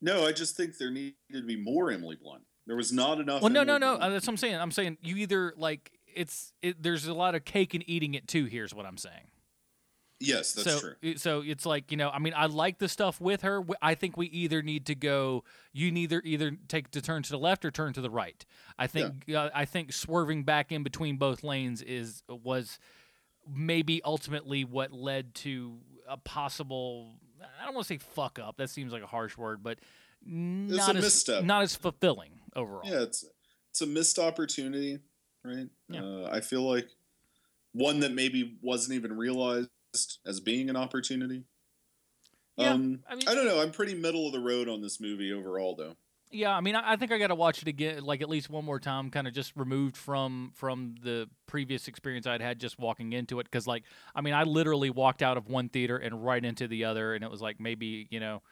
No, I just think there needed to be more Emily Blunt. There was not enough. Well, no, no, Emily no. Blunt. Uh, that's what I'm saying. I'm saying you either like it's it, there's a lot of cake and eating it too. Here's what I'm saying. Yes, that's so, true. So it's like you know, I mean, I like the stuff with her. I think we either need to go. You neither either take to turn to the left or turn to the right. I think uh, I think swerving back in between both lanes is was maybe ultimately what led to a possible. I don't want to say fuck up. That seems like a harsh word, but not a as misstep. not as fulfilling overall. Yeah, it's it's a missed opportunity, right? Uh, I feel like one that maybe wasn't even realized as being an opportunity. Yeah, um, I mean- I don't know. I'm pretty middle of the road on this movie overall, though. Yeah, I mean, I, I think I got to watch it again, like at least one more time, kind of just removed from from the previous experience I'd had just walking into it. Because, like, I mean, I literally walked out of one theater and right into the other, and it was like maybe you know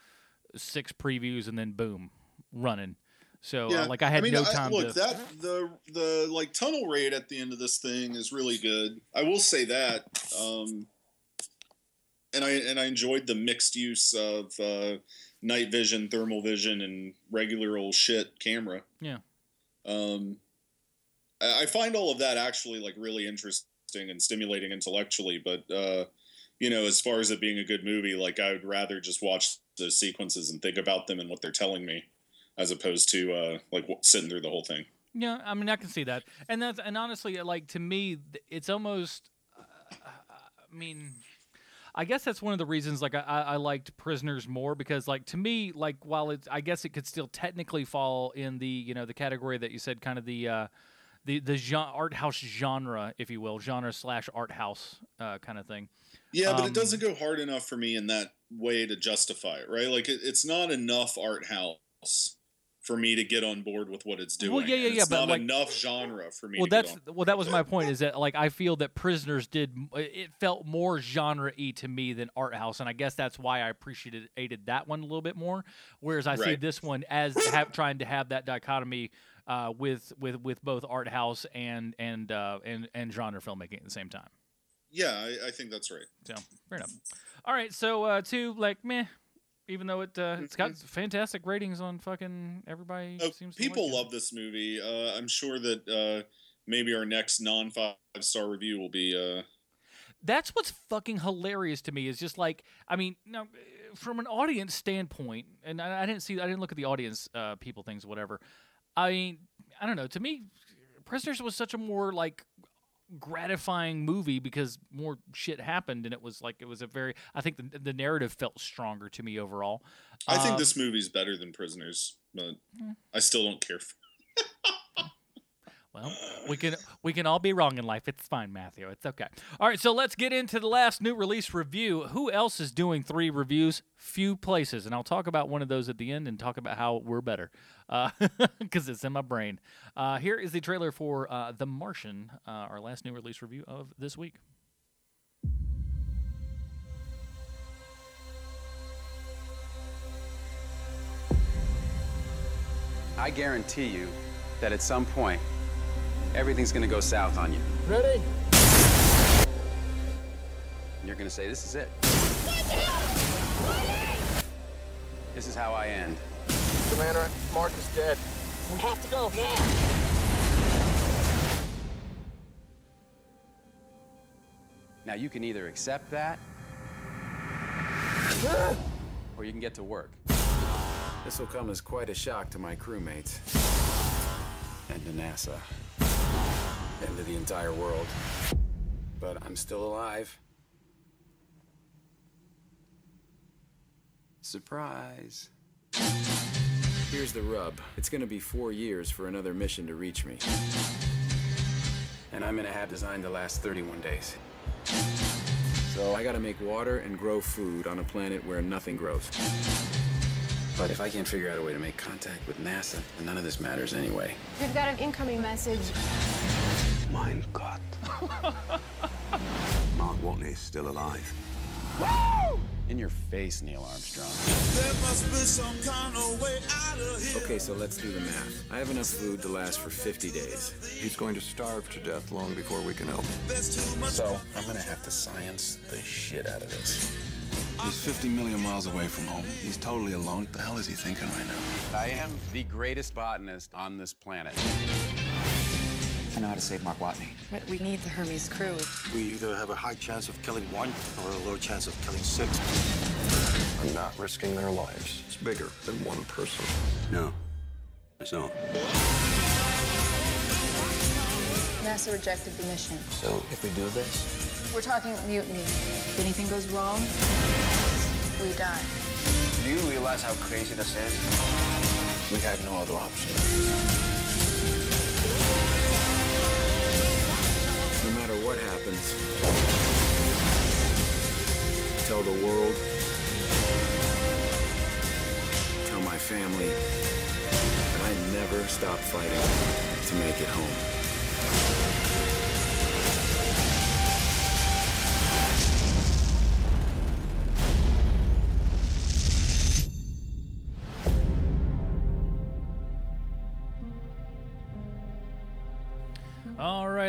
six previews and then boom, running. So, uh, like, I had mean, no I- time look, to. that the the like tunnel raid at the end of this thing is really good. I will say that. Um, and I and I enjoyed the mixed use of uh, night vision, thermal vision, and regular old shit camera. Yeah. Um, I find all of that actually like really interesting and stimulating intellectually, but uh, you know, as far as it being a good movie, like I would rather just watch the sequences and think about them and what they're telling me, as opposed to uh, like sitting through the whole thing. Yeah, I mean, I can see that, and that's and honestly, like to me, it's almost. Uh, I mean, I guess that's one of the reasons like I, I liked Prisoners more because like to me, like while it's I guess it could still technically fall in the you know the category that you said kind of the. Uh, the the gen- art house genre, if you will, genre slash art house uh, kind of thing. Yeah, but Um, it doesn't go hard enough for me in that way to justify it, right? Like it, it's not enough art house for me to get on board with what it's doing. Well, yeah, yeah, yeah, It's but, not like- enough genre for me. Well, to that's get on. well, that was my point. Is that like I feel that Prisoners did it felt more genre y to me than art house, and I guess that's why I appreciated aided that one a little bit more. Whereas I see this one as have, trying to have that dichotomy uh, with with with both art house and and uh, and and genre filmmaking at the same time. Yeah, I, I think that's right. So fair enough. All right, so uh, two like meh. Even though it uh, it's got fantastic ratings on fucking everybody Uh, seems to like people it. love this movie. Uh, I'm sure that uh, maybe our next non five star review will be. Uh, that's what's fucking hilarious to me is just like i mean now from an audience standpoint and i, I didn't see i didn't look at the audience uh, people things whatever i mean i don't know to me prisoners was such a more like gratifying movie because more shit happened and it was like it was a very i think the, the narrative felt stronger to me overall I think Um, this movie's better than Prisoners, but Hmm. I still don't care. For Well, we can we can all be wrong in life. It's fine, Matthew. It's okay. All right, so let's get into the last new release review. Who else is doing three reviews? Few places, and I'll talk about one of those at the end and talk about how we're better, because it's in my brain. Uh, here is the trailer for uh, The Martian, uh, our last new release review of this week. I guarantee you that at some point, everything's gonna go south on you. Ready? And you're gonna say, This is it. This is how I end. Commander, Mark is dead. We have to go now. Now, you can either accept that, or you can get to work. This will come as quite a shock to my crewmates, and to NASA, and to the entire world. But I'm still alive. Surprise. Here's the rub it's gonna be four years for another mission to reach me. And I'm in a hab designed to last 31 days. So I gotta make water and grow food on a planet where nothing grows. But if I can't figure out a way to make contact with NASA, none of this matters anyway. We've got an incoming message. Mein Gott. Mark Watney is still alive. Woo! In your face, Neil Armstrong. Okay, so let's do the math. I have enough food to last for 50 days. He's going to starve to death long before we can help. So, I'm gonna have to science the shit out of this. He's 50 million miles away from home. He's totally alone. What the hell is he thinking right now? I am the greatest botanist on this planet. I know how to save Mark Watney. But we need the Hermes crew. We either have a high chance of killing one or a low chance of killing six. I'm not risking their lives. It's bigger than one person. No. It's not. NASA rejected the mission. So if we do this, We're talking mutiny. If anything goes wrong, we die. do you realize how crazy this is? We have no other option. What happens, tell the world, tell my family that I never stop fighting to make it home.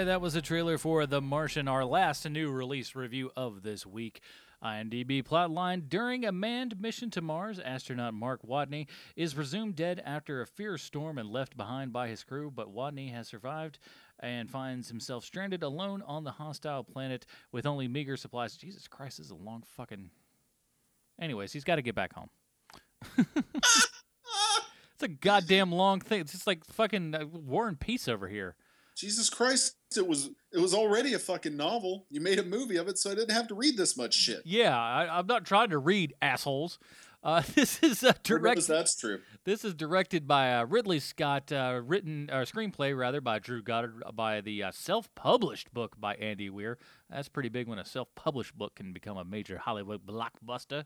That was a trailer for The Martian, our last new release review of this week. IMDb plotline During a manned mission to Mars, astronaut Mark Watney is presumed dead after a fierce storm and left behind by his crew, but Watney has survived and finds himself stranded alone on the hostile planet with only meager supplies. Jesus Christ, this is a long fucking. Anyways, he's got to get back home. it's a goddamn long thing. It's just like fucking uh, War and Peace over here. Jesus Christ, it was it was already a fucking novel. You made a movie of it, so I didn't have to read this much shit. Yeah, I, I'm not trying to read assholes. Uh, this is a Lord direct. that's true. This is directed by uh, Ridley Scott, uh, written or screenplay rather by Drew Goddard, uh, by the uh, self-published book by Andy Weir. That's pretty big when a self-published book can become a major Hollywood blockbuster.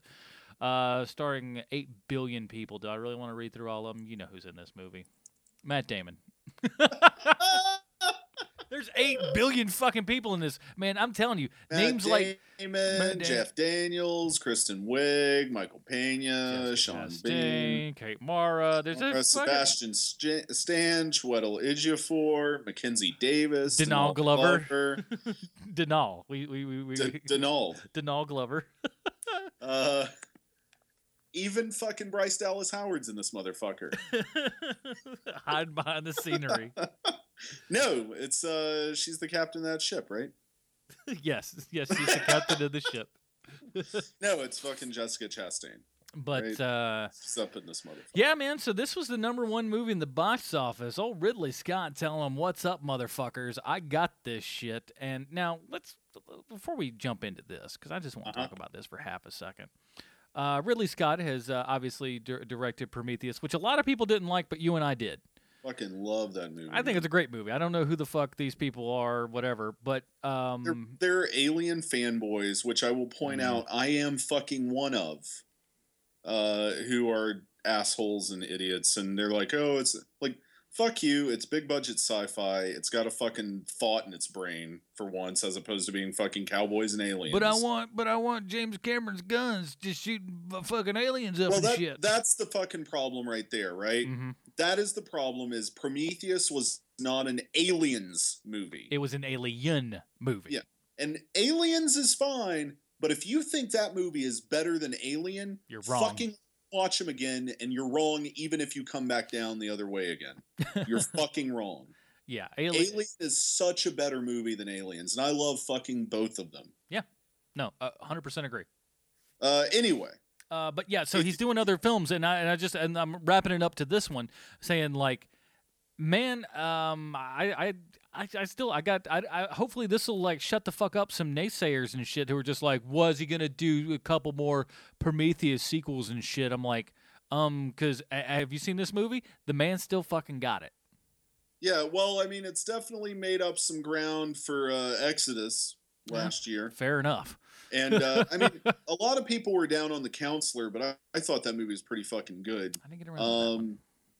Uh, starring eight billion people. Do I really want to read through all of them? You know who's in this movie? Matt Damon. There's eight billion fucking people in this. Man, I'm telling you, Matt names like Damon, Matt Da- Jeff Daniels, Kristen Wiig, Michael Pena, Jessica Sean Chastain, Bean, Kate Mara. There's a fucking- Sebastian St- Stan, Weddle Ejiofor, Mackenzie Davis, Denal Glover. Glover, Denal. We we we, we D- Denal. Denal Glover. Uh, even fucking Bryce Dallas Howard's in this motherfucker. Hide behind the scenery. No, it's uh, she's the captain of that ship, right? yes, yes, she's the captain of the ship. No, it's fucking Jessica Chastain. But right? uh She's up in this motherfucker. yeah, man. So this was the number one movie in the box office. Old Ridley Scott telling them, "What's up, motherfuckers? I got this shit." And now let's before we jump into this, because I just want to Uh-huh. talk about this for half a second. Uh, Ridley Scott has uh, obviously dir- directed Prometheus, which a lot of people didn't like, but you and I did. Fucking love that movie. I think it's a great movie. I don't know who the fuck these people are, whatever, but um, They're, they're alien fanboys, which I will point Mhm. out I am fucking one of, uh, who are assholes and idiots, and they're like, oh, it's like fuck you, it's big budget sci-fi, it's got a fucking thought in its brain for once, as opposed to being fucking cowboys and aliens. But I want, but I want James Cameron's guns just shooting fucking aliens up well, and that, shit. that's the fucking problem right there, right? Mhm. That is the problem. Is Prometheus was not an aliens movie. It was an alien movie. Yeah. And Aliens is fine, but if you think that movie is better than Alien, You're wrong. Fucking watch them again, and you're wrong even if you come back down the other way again. You're fucking wrong. Yeah, alien. Alien is such a better movie than Aliens, and I love fucking both of them. Yeah, no, uh, hundred percent agree. Uh, anyway, Uh, but yeah, so he's doing other films, and I and I just and I'm wrapping it up to this one, saying like, man, um, I I. I, I still I got I, I hopefully this will like shut the fuck up some naysayers and shit who are just like was he gonna do a couple more Prometheus sequels and shit I'm like um because have you seen this movie the man still fucking got it yeah, well, I mean, it's definitely made up some ground for uh, Exodus last year. fair enough And uh, I mean, a lot of people were down on the counselor, but I, I thought that movie was pretty fucking good. I didn't get around to that one. Um,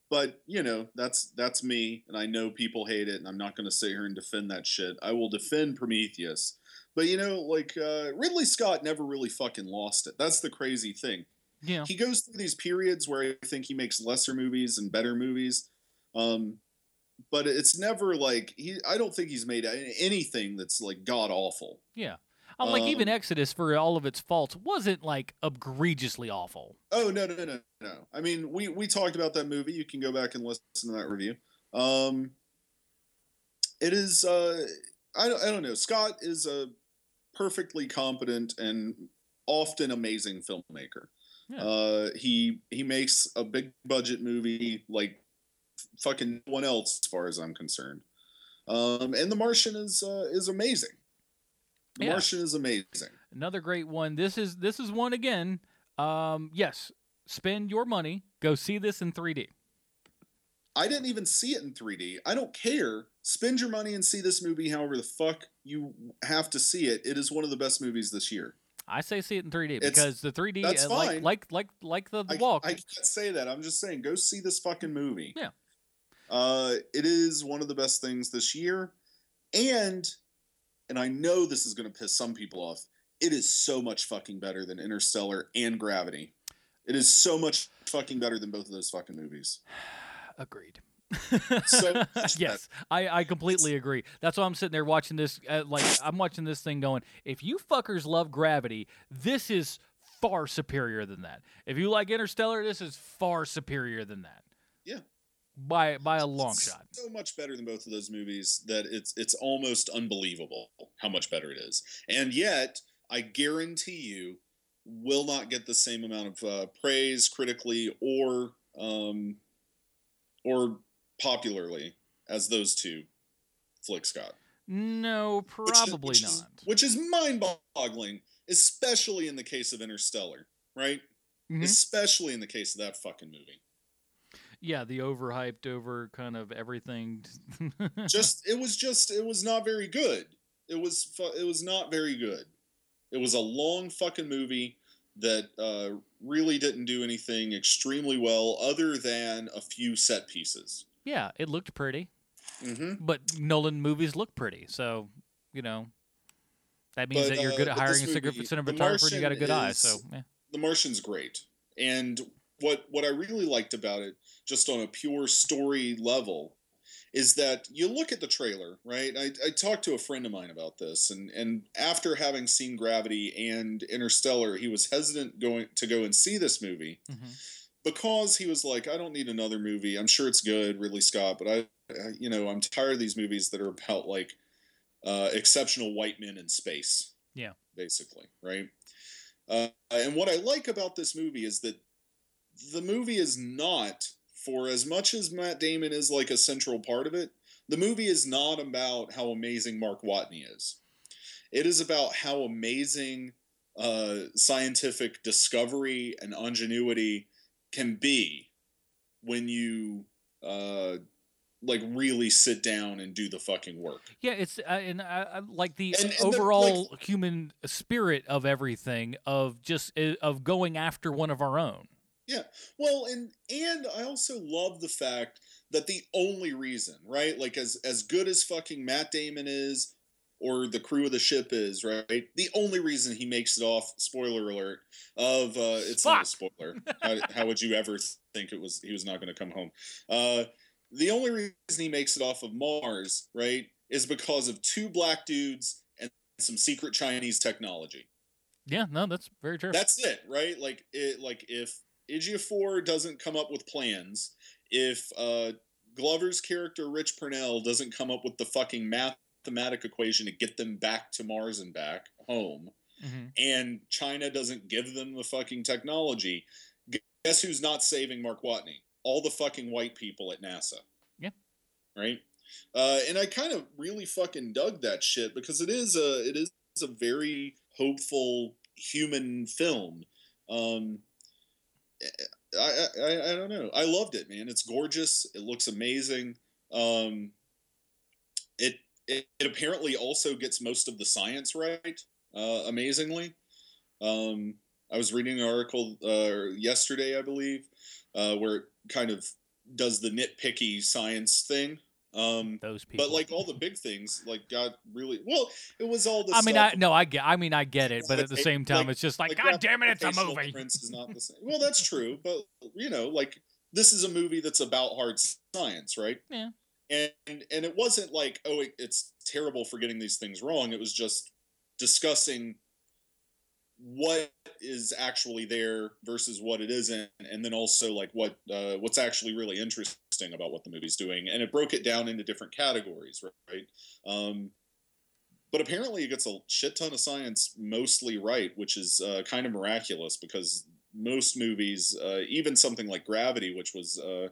but you know, that's that's me, and I know people hate it, and I'm not going to sit here and defend that shit. I will defend Prometheus, But you know, like uh, Ridley Scott never really fucking lost it. That's the crazy thing. Yeah. He goes through these periods where I think he makes lesser movies and better movies. Um, but it's never like he. I don't think he's made anything that's like god awful. Yeah. I'm like even Um, Exodus for all of its faults wasn't like egregiously awful. Oh no no no no! I mean, we we talked about that movie. You can go back and listen to that review. Um, it is. Uh, I don't. I don't know. Scott is a perfectly competent and often amazing filmmaker. Yeah. Uh, he he makes a big budget movie like fucking no one else, as far as I'm concerned. Um, and The Martian is uh, is amazing. The Yeah. Martian is amazing. Another great one. This is this is one again. Um, yes, spend your money. Go see this in 3D. I didn't even see it in 3D. I don't care. Spend your money and see this movie however the fuck you have to see it. It is one of the best movies this year. I say see it in 3D It's- because the 3D, that's uh, like fine. like like like the, the I, walk. I can't say that. I'm just saying, go see this fucking movie. Yeah. Uh, it is one of the best things this year, and and I know this is going to piss some people off. It is so much fucking better than Interstellar and Gravity. It is so much fucking better than both of those fucking movies. Agreed. So yes, I, I completely agree. That's why I'm sitting there watching this. Uh, like I'm watching this thing, going, if you fuckers love Gravity, this is far superior than that. If you like Interstellar, this is far superior than that Yeah. By by a long It's shot. So much better than both of those movies that it's it's almost unbelievable how much better it is. And yet, I guarantee you, will not get the same amount of uh, praise critically or um, or popularly as those two flicks got. No, Which is- probably which not. is- which is mind-boggling, especially in the case of Interstellar, right? Mhm. Especially in the case of that fucking movie. Yeah, the overhyped over kind of everything. just it was just it was not very good. It was fu- it was not very good. It was a long fucking movie that uh, really didn't do anything extremely well other than a few set pieces. yeah, it looked pretty, Mm-hmm. but Nolan movies look pretty, so you know that means But, that you're uh, good at hiring a movie, cinematographer The and you got a good eye. So yeah. The Martian's great, and what what I really liked about it, just on a pure story level, is that you look at the trailer, right? I, I talked to a friend of mine about this, and and after having seen Gravity and Interstellar, he was hesitant going to go and see this movie because he was like, I don't need another movie. I'm sure it's good, Ridley Scott, but I, I you know, I'm tired of these movies that are about like uh, exceptional white men in space Yeah. basically, right? Uh, and what I like about this movie is that the movie is not, for as much as Matt Damon is like a central part of it, the movie is not about how amazing Mark Watney is. It is about how amazing uh, scientific discovery and ingenuity can be when you uh, like really sit down and do the fucking work. Yeah, it's uh, and uh, uh, like the And- and the- overall human spirit of everything of just uh, of going after one of our own. Yeah. Well, and and I also love the fact that the only reason, right? Like as as good as fucking Matt Damon is or the crew of the ship is, right? The only reason he makes it off, spoiler alert, of uh it's not a spoiler. how, how would you ever think it was he was not going to come home? Uh the only reason he makes it off of Mars, right, is because of two black dudes and some secret Chinese technology. Yeah, no, that's very true. That's it, right? Like it like if Ejiofor doesn't come up with plans, if uh Glover's character Rich Purnell doesn't come up with the fucking mathematic equation to get them back to Mars and back home, Mhm. and China doesn't give them the fucking technology, guess who's not saving Mark Watney? All the fucking white people at NASA. Yeah. Right? Uh, and I kind of really fucking dug that shit because it is a it is a very hopeful human film. Um, I, I I don't know. I loved it, man. It's gorgeous. It looks amazing. Um, it, it it apparently also gets most of the science right. Uh, amazingly. Um, I was reading an article uh, yesterday, I believe, uh, where it kind of does the nitpicky science thing Um, Those people. but like all the big things, like got really well. It was all the. I mean, I no, I get. I mean, I get it, but at the same time, like- it's just like, like God damn it, it's a movie. Difference is not the same. Well, that's true, but you know, like this is a movie that's about hard science, right? Yeah. And and it wasn't like, oh, it, it's terrible for getting these things wrong. It was just discussing what is actually there versus what it isn't, and then also like what uh, what's actually really interesting about what the movie's doing, and it broke it down into different categories, right? Um, but apparently, it gets a shit ton of science mostly right, which is uh, kind of miraculous because most movies, uh, even something like Gravity, which was uh,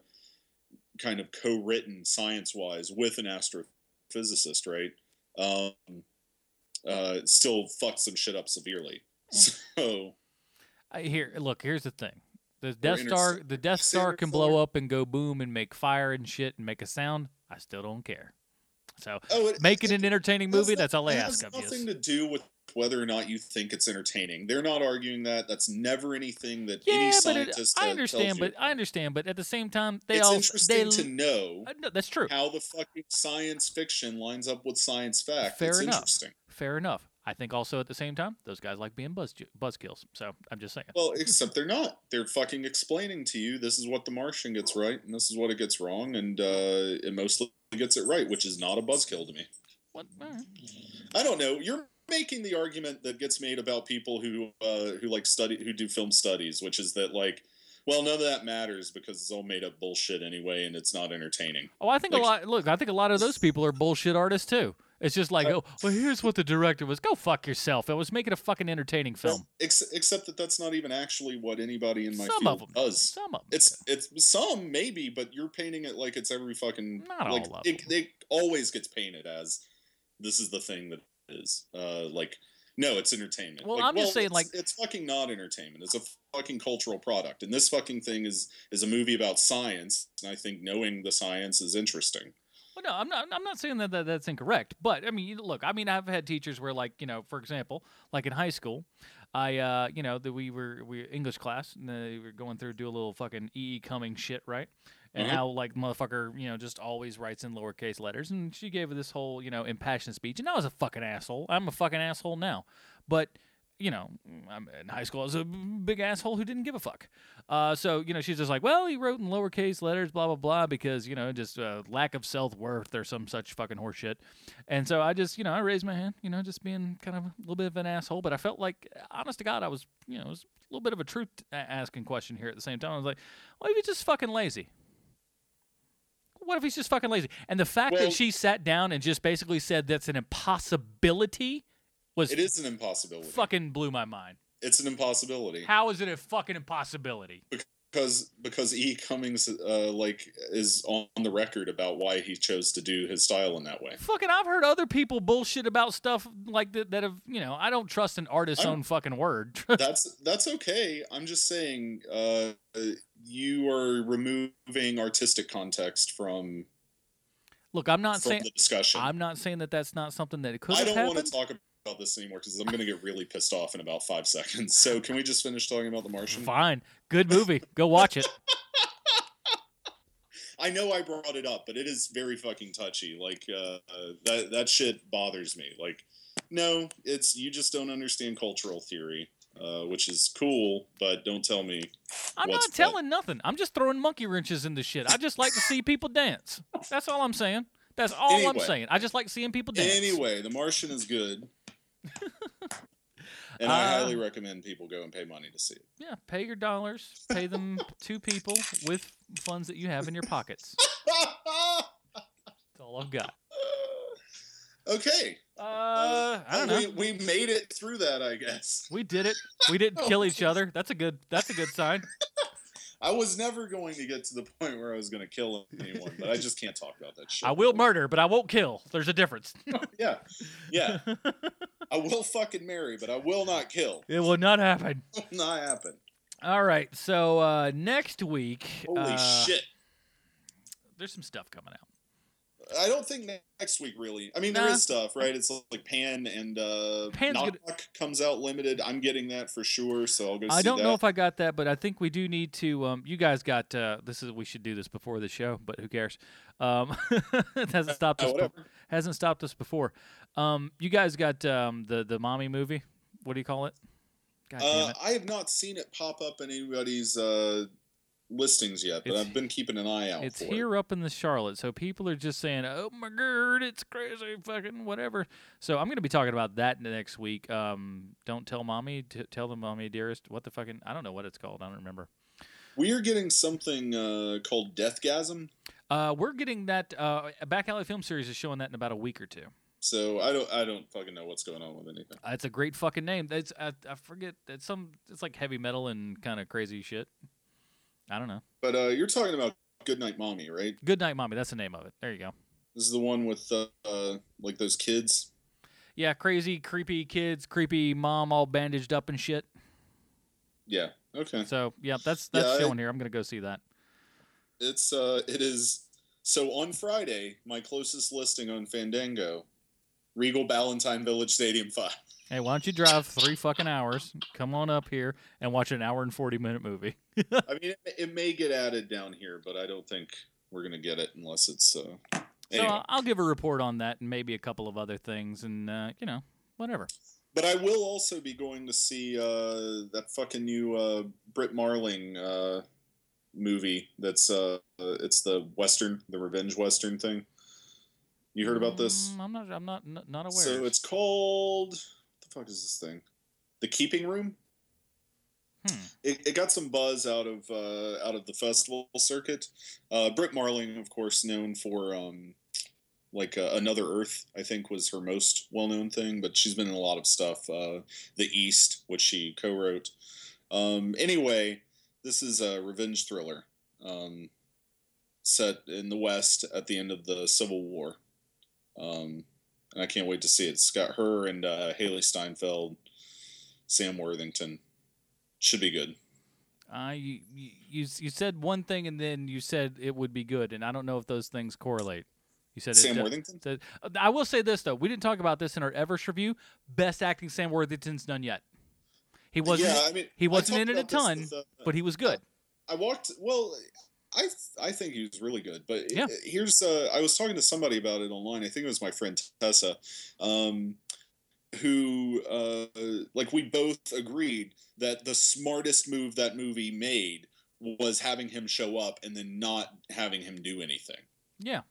kind of co-written science-wise with an astrophysicist, right? Um, uh, still fucks some shit up severely. So I here, look. Here's the thing: the Death inter- Star, the Death Star can blow up and go boom and make fire and shit and make a sound. I still don't care. So Oh, it- make it an entertaining movie. That's That's all I ask of you. nothing to do with whether or not you think it's entertaining. They're not arguing that. That's never anything that any Yeah, but it, scientist I understand, but I understand, but at the same time, they it's all interesting they, to know Uh, no, that's true. how the fucking science fiction lines up with science fact. Fair it's enough. interesting. Fair enough. I think also at the same time, those guys like being buzz buzzkills. So I'm just saying. Well, except they're not. They're fucking explaining to you this is what the Martian gets right and this is what it gets wrong, and uh, it mostly gets it right, which is not a buzzkill to me. What? Right. I don't know. You're making the argument that gets made about people who uh, who like study who do film studies, which is that like, well, none of that matters because it's all made up bullshit anyway, and it's not entertaining. Oh, I think Like- a lot. Look, I think a lot of those people are bullshit artists too. It's just like, oh, well, here's what the director was. Go fuck yourself. It was making a fucking entertaining film. Ex- except that that's not even actually what anybody in my Some field of 'em. does. Some of 'em. It's it's some maybe, but you're painting it like it's every fucking Not like all of it, it always gets painted as this is the thing that is. Uh, like no, it's entertainment. Well, Like, I'm just saying, it's- like- it's fucking not entertainment. It's a fucking cultural product, and this fucking thing is is a movie about science. And I think knowing the science is interesting. Well, no, I'm not. I'm not saying that, that that's incorrect. But I mean, look, I mean, I've had teachers where, like, you know, for example, like in high school, I, uh, you know, that we were we English class, and they were going through do a little fucking E. E. Cummings shit, right? And Uh-huh. how like motherfucker, you know, just always writes in lowercase letters, and she gave this whole, you know, impassioned speech, and I was a fucking asshole. I'm a fucking asshole now, but you know, I'm in high school. I was a big asshole who didn't give a fuck. Uh, so you know, she's just like, well, he wrote in lowercase letters, blah blah blah, because you know, just uh, lack of self worth or some such fucking horseshit. And so I just, you know, I raised my hand, you know, just being kind of a little bit of an asshole. But I felt like, honest to God, I was, you know, it was a little bit of a truth asking question here at the same time. I was like, what if he's just fucking lazy? What if he's just fucking lazy? And the fact Well- that she sat down and just basically said that's an impossibility was It is an impossibility. fucking blew my mind. It's an impossibility. How is it a fucking impossibility? because because E. Cummings uh, like is on the record about why he chose to do his style in that way. Fucking, I've heard other people bullshit about stuff like that that have, you know, I don't trust an artist's I'm- own fucking word. That's that's okay. I'm just saying uh, you are removing artistic context from Look, I'm not saying the discussion. I'm not saying that that's not something that it could I don't happened. want to talk about this anymore because I'm going to get really pissed off in about five seconds. So can we just finish talking about The Martian? Fine, good movie. Go watch it. I know I brought it up, but it is very fucking touchy. Like uh, that that shit bothers me. Like, no, it's you just don't understand cultural theory, uh, which is cool, but don't tell me. I'm not telling nothing. I'm just throwing monkey wrenches in the shit. I just like to see people dance. That's all I'm saying. That's all I'm saying. I just like seeing people dance. Anyway, The Martian is good, and I Uh, highly recommend people go and pay money to see it. Yeah, pay your dollars. Pay them to people with funds that you have in your pockets. That's all I've got. Okay. Uh, I don't know. We, we made it through that, I guess. We did it. We didn't kill each other. That's a good. That's a good sign. I was never going to get to the point where I was going to kill anyone, but I just can't talk about that shit. I will murder, but I won't kill. There's a difference. Yeah, yeah. I will fucking marry, but I will not kill. It will not happen. Will not happen. All right. So uh, next week. Holy uh, shit! There's some stuff coming out. I don't think next week really. I mean, Nah. there is stuff, right? It's like Pan and uh, Pan's Knock gonna- comes out limited. I'm getting that for sure, so I'll go. I don't that. know if I got that, but I think we do need to. Um, you guys got uh, this is we should do this before the show, but who cares? Um, it hasn't stopped Uh, us. be- hasn't stopped us before. Um, you guys got um, the the mommy movie. What do you call it? Uh, it! I have not seen it pop up in anybody's uh, listings yet, but It's- I've been keeping an eye out It's here up in the Charlotte, so people are just saying, "Oh my god, it's crazy, fucking whatever." So I'm gonna be talking about that next week. Um, don't tell mommy, t- tell the mommy, dearest. What the fucking? I don't know what it's called. I don't remember. We are getting something uh, called Deathgasm. Uh, we're getting that. Uh, Back Alley Film Series is showing that in about a week or two. So I don't, I don't fucking know what's going on with anything. Uh, it's a great fucking name. It's I, I forget. It's some. It's like heavy metal and kind of crazy shit. I don't know. But uh, you're talking about Goodnight Mommy, right? Good night, mommy. That's the name of it. There you go. This is the one with uh, uh, like those kids. Yeah, crazy, creepy kids, creepy mom, all bandaged up and shit. Yeah. Okay. So yeah, that's that's Yeah, I- here. I'm gonna go see that. It's uh, it is. So on Friday, my closest listing on Fandango, Regal Ballantyne Village Stadium Five. Hey, why don't you drive three fucking hours, come on up here, and watch an hour and forty minute movie? I mean, it, it may get added down here, but I don't think we're gonna get it unless it's. Uh, So anyway. I'll- I'll give a report on that and maybe a couple of other things, and uh, you know, whatever. But I will also be going to see uh, that fucking new uh, Brit Marling uh, movie. That's uh, it's the western, the revenge western thing. You heard about this? Mm, I'm not. I'm not. n- Not aware. So it's called. What the fuck is this thing? The Keeping Room. Hmm. It, it got some buzz out of uh, out of the festival circuit. Uh, Brit Marling, of course, known for um, like uh, Another Earth. I think was her most well known thing, but she's been in a lot of stuff. Uh, the East, which she co-wrote. Um, anyway, this is a revenge thriller um, set in the West at the end of the Civil War. Um, and I can't wait to see it. It's got her and uh, Hailee Steinfeld, Sam Worthington. Should be good. Uh, you, you you said one thing and then you said it would be good, and I don't know if those things correlate. You said Sam it, Worthington? Said, uh, I will say this though, we didn't talk about this in our Everest review. Best acting Sam Worthington's done yet. He wasn't. Yeah, I mean, he wasn't in it a this ton, uh, but he was good. I walked. Well, I I think he was really good. But Yeah. here's uh, I was talking to somebody about it online. I think it was my friend Tessa, um, who uh, like we both agreed that the smartest move that movie made was having him show up and then not having him do anything. Yeah.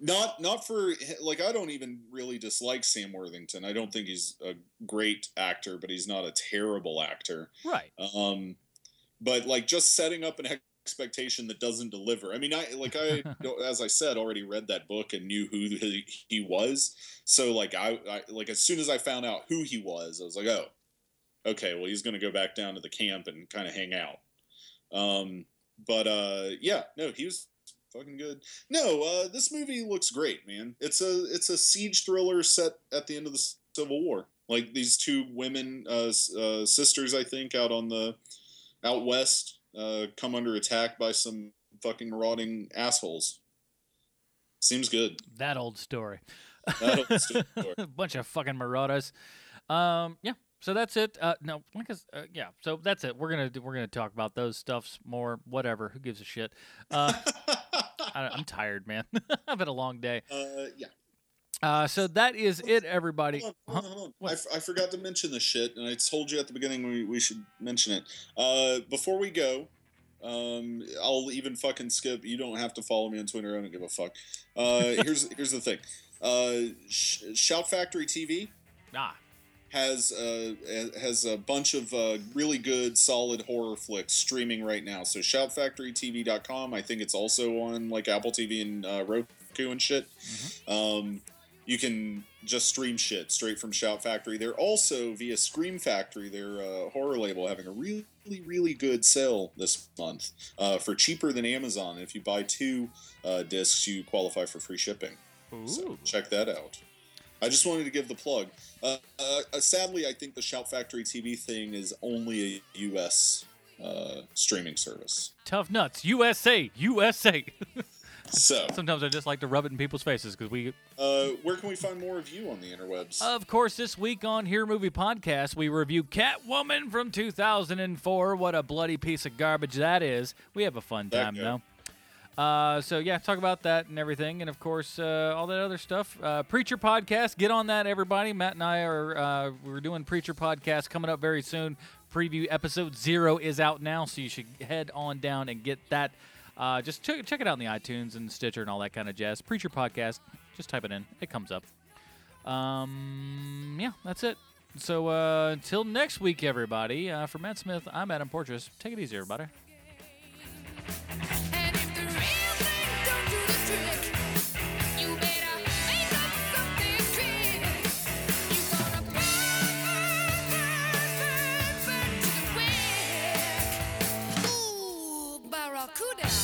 Not not for like I don't even really dislike Sam Worthington. I don't think he's a great actor, but he's not a terrible actor. Right. Um, but like just setting up an expectation that doesn't deliver. I mean, I like I as I said already read that book and knew who he, he was. So like I, I like as soon as I found out who he was, I was like, oh, okay, well he's gonna go back down to the camp and kind of hang out. Um, but uh, yeah, no, he was fucking good. No, uh, this movie looks great, man. It's a it's a siege thriller set at the end of the Civil War. Like these two women, uh, uh, sisters, I think, out on the out west, uh, come under attack by some fucking marauding assholes. Seems good. That old story. That old story. a bunch of fucking marauders. Um, yeah. So that's it. Uh, no, s- uh, yeah. So that's it. We're gonna do, we're gonna talk about those stuffs more. Whatever. Who gives a shit? Uh, I, I'm tired, man. I've had a long day. Uh, yeah. Uh, so that is it, everybody. Hold on, hold on, hold on. I, f- I forgot to mention this shit, and I told you at the beginning we, we should mention it. Uh, before we go, um, I'll even fucking skip. You don't have to follow me on Twitter. I don't give a fuck. Uh, here's here's the thing. Uh, Sh- Shout Factory TV Ah, has uh, has a bunch of uh, really good, solid horror flicks streaming right now. So shoutfactorytv.com. I think it's also on like Apple TV and uh, Roku and shit. Um, you can just stream shit straight from Shout Factory. They're also via Scream Factory, their uh, horror label, having a really, really good sale this month uh, for cheaper than Amazon. If you buy two uh, discs, you qualify for free shipping. So check that out. I just wanted to give the plug. Uh, uh, sadly, I think the Shout Factory TV thing is only a U.S. Uh, streaming service. tough nuts. USA. USA. So, Sometimes I just like to rub it in people's faces because we uh, where can we find more of you on the interwebs? Of course, this week on Here Movie Podcast, we review Catwoman from 2004. What a bloody piece of garbage that is. We have a fun time, though. Uh, so, yeah, talk about that and everything. And, of course, uh, all that other stuff. Uh, Preacher Podcast, get on that, everybody. Matt and I are uh, we're doing Preacher Podcast coming up very soon. Preview episode zero is out now, so you should head on down and get that. Uh, just check, check it out in the iTunes and Stitcher and all that kind of jazz. Preacher Podcast, just type it in. It comes up. Um, yeah, that's it. So uh, until next week, everybody. Uh, for Matt Smith, I'm Adam Portress. Take it easy, everybody. Barracuda.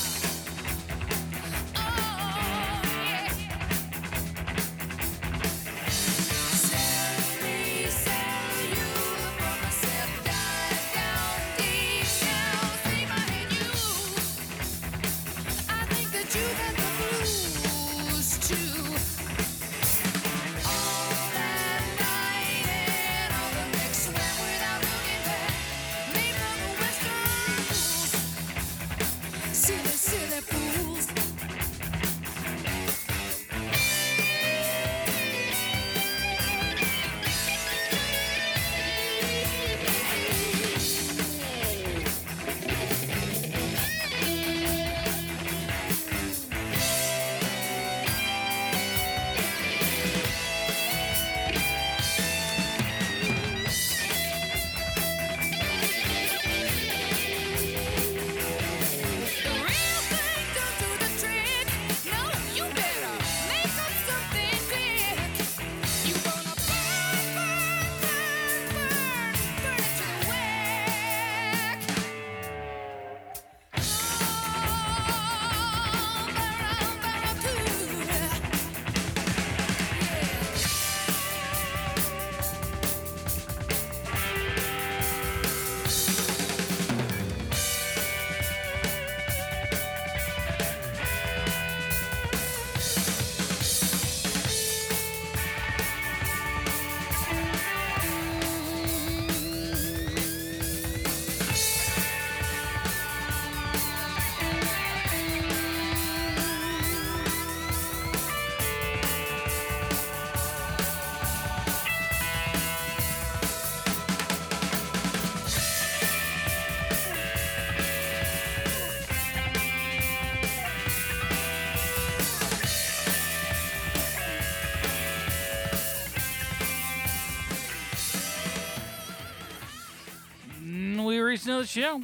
Another show.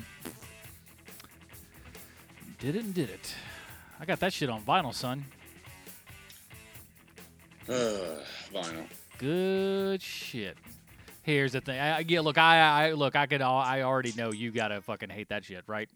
Did it and did it. I got that shit on vinyl, son. Uh, vinyl. Good shit. Here's the thing. I, yeah, look, I, I look, I could, I already know you gotta fucking hate that shit, right?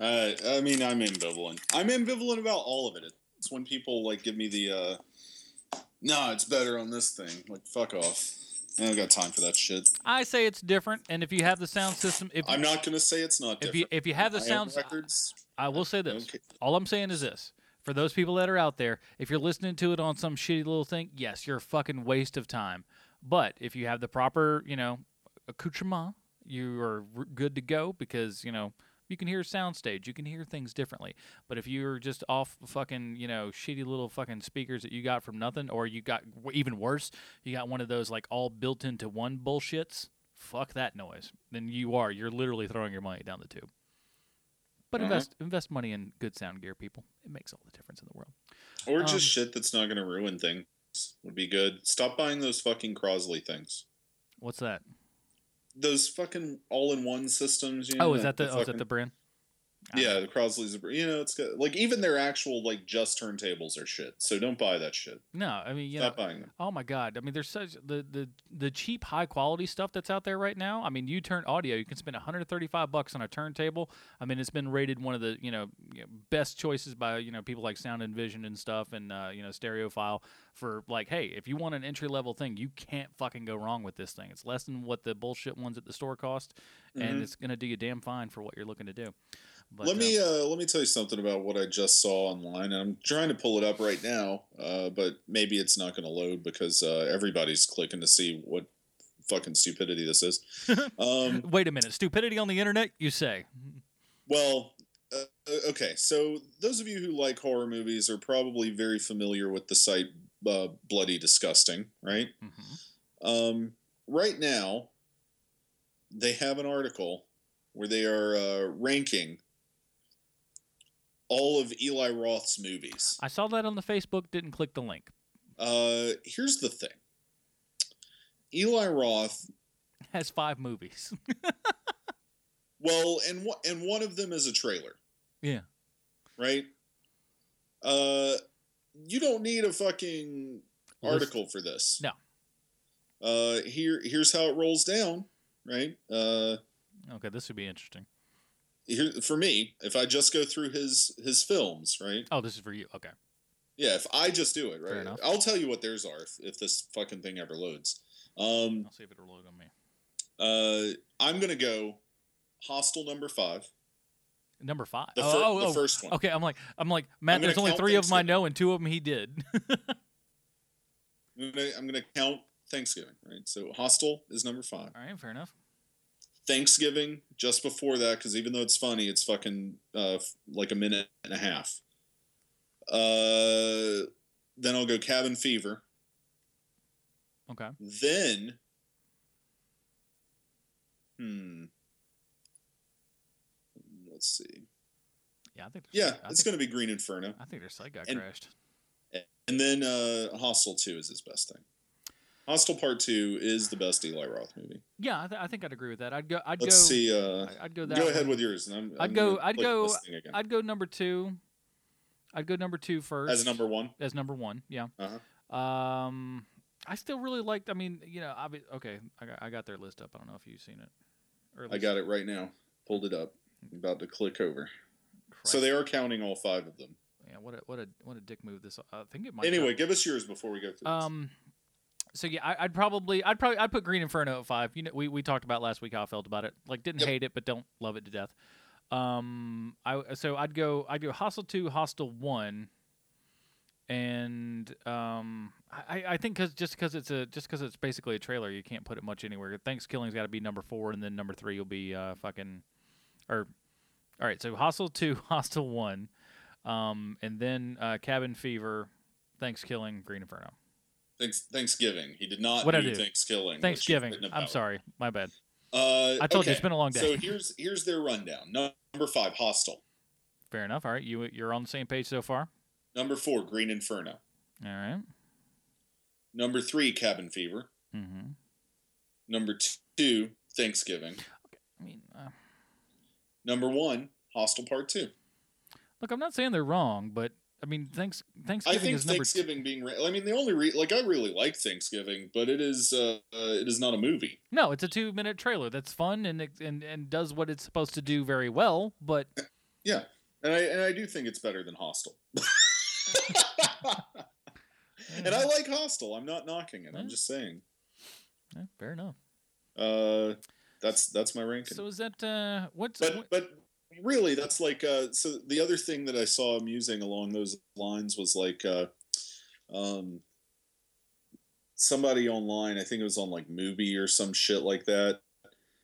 Uh, I mean, I'm ambivalent. I'm ambivalent about all of it. It's when people like give me the, uh, no, it's better on this thing. Like, fuck off. I don't got time for that shit. I say it's different, and if you have the sound system, if I'm not gonna say it's not if different. you if you have the I sound records. I will say this. All I'm saying is this. For those people that are out there, if you're listening to it on some shitty little thing, yes, you're a fucking waste of time. But if you have the proper, you know, accoutrement, you are good to go because, you know, you can hear soundstage, you can hear things differently. But if you're just off fucking, you know, shitty little fucking speakers that you got from nothing, or you got even worse, you got one of those like all built into one bullshits, fuck that noise. Then you are, you're literally throwing your money down the tube. But Mhm. invest invest money in good sound gear, people. It makes all the difference in the world. Or just Um, shit that's not gonna ruin things would be good. Stop buying those fucking Crosley things. What's that? Those fucking all-in-one systems. You Oh, know, is that the, oh, is that the brand? Yeah, the Crosley's. You know, it's got, like even their actual like just turntables are shit. So don't buy that shit. No, I mean, you Stop know, buying them. Oh my god! I mean, there's such the, the the cheap, high quality stuff that's out there right now. I mean, U-Turn Audio, you can spend 135 bucks on a turntable. I mean, it's been rated one of the you know best choices by you know people like Sound and Vision and stuff, and uh, you know Stereophile for like, hey, if you want an entry level thing, you can't fucking go wrong with this thing. It's less than what the bullshit ones at the store cost, and Mhm. it's gonna do you damn fine for what you're looking to do. But, let me uh, let me tell you something about what I just saw online. And I'm trying to pull it up right now, uh, but maybe it's not going to load because uh, everybody's clicking to see what fucking stupidity this is. Um, Wait a minute, stupidity on the internet? You say? well, uh, okay. So those of you who like horror movies are probably very familiar with the site uh, Bloody Disgusting, right? Um, right now, they have an article where they are uh, ranking all of Eli Roth's movies. I saw that on the Facebook. Didn't click the link. Uh, here's the thing. Eli Roth, Has five movies. well, and one- and one of them is a trailer, yeah. right? Uh, you don't need a fucking article for this. No. Uh, here here's how it rolls down, right? Uh, Okay, this would be interesting. Here for me, if I just go through his his films, right? Oh, this is for you. Okay. Yeah, if I just do it, right? enough. I'll tell you what theirs are if, if this fucking thing ever loads. Um, I'll see if it'll load on me. uh, I'm gonna go Hostel number five. Number five. The oh, fir- oh, the oh, first one. Okay, I'm like, I'm like, Matt. I'm There's only three of them I know, and two of them he did. I'm gonna, I'm gonna count Thanksgiving, right? So Hostel is number five. All right, fair enough. Thanksgiving just before that, because even though it's funny, it's fucking uh, like a minute and a half. Uh, then I'll go Cabin Fever. Okay. Then, hmm, let's see. Yeah, I think. Yeah, I it's going to be Green Inferno, I think their site got and- crashed. and then uh, Hostel Two is his best thing. Hostel Part Two is the best Eli Roth movie. Yeah, I, th- I think I'd agree with that. I'd go. I'd Let's go. see. Uh, I- I'd go that. go ahead with yours. I'd I'm go. I'd go. this thing again. I'd go number two. I'd go number two first. as number one. As number one. Yeah. Uh-huh. Um, I still really liked. I mean, you know, obvi- okay, I got, I got their list up. I don't know if you've seen it. I got it right now. Pulled it up. I'm about to click over. So they are counting all five of them. Yeah. What a what a what a dick move. This. I think it might. Anyway, give us yours before we go through. this. So yeah, I, I'd probably, I'd probably, I'd put Green Inferno at five. You know, we, we talked about last week how I felt about it. Like, didn't hate it, but don't love it to death. Um, I so I'd go, I'd go Hostel two, Hostel one, and um, I, I think because just because it's a just because it's basically a trailer, you can't put it much anywhere. Thanksgiving's got to be number four, and then number three will be uh fucking, or, all right. So Hostel two, Hostel one, um, and then uh, Cabin Fever, Thanksgiving, Green Inferno. Thanks, Thanksgiving. He did not What I do do? Thanksgiving. Thanksgiving. I'm sorry, my bad. Uh, I told you, it's been a long day. So here's here's their rundown. Number five, Hostel. Fair enough. All right, you you're on the same page so far. Number four, Green Inferno. All right. Number three, Cabin Fever. Mm-hmm. Number two, Thanksgiving. Okay. I mean, uh, Number one, Hostel Part Two. look, I'm not saying they're wrong, but I mean, thanks I think is. Thanksgiving being. Re- I mean, the only re- like I really like Thanksgiving, but it is uh, uh, it is not a movie. no, it's a two minute trailer that's fun and it- and and does what it's supposed to do very well. But Yeah, and I and I do think it's better than Hostel. and I like Hostel. I'm not knocking it. I'm just saying. Yeah, fair enough. Uh, that's that's my ranking. So is that uh, what's but what, but really, that's like uh. So the other thing that I saw amusing along those lines was like uh, um, somebody online. I think it was on like Movie or some shit like that.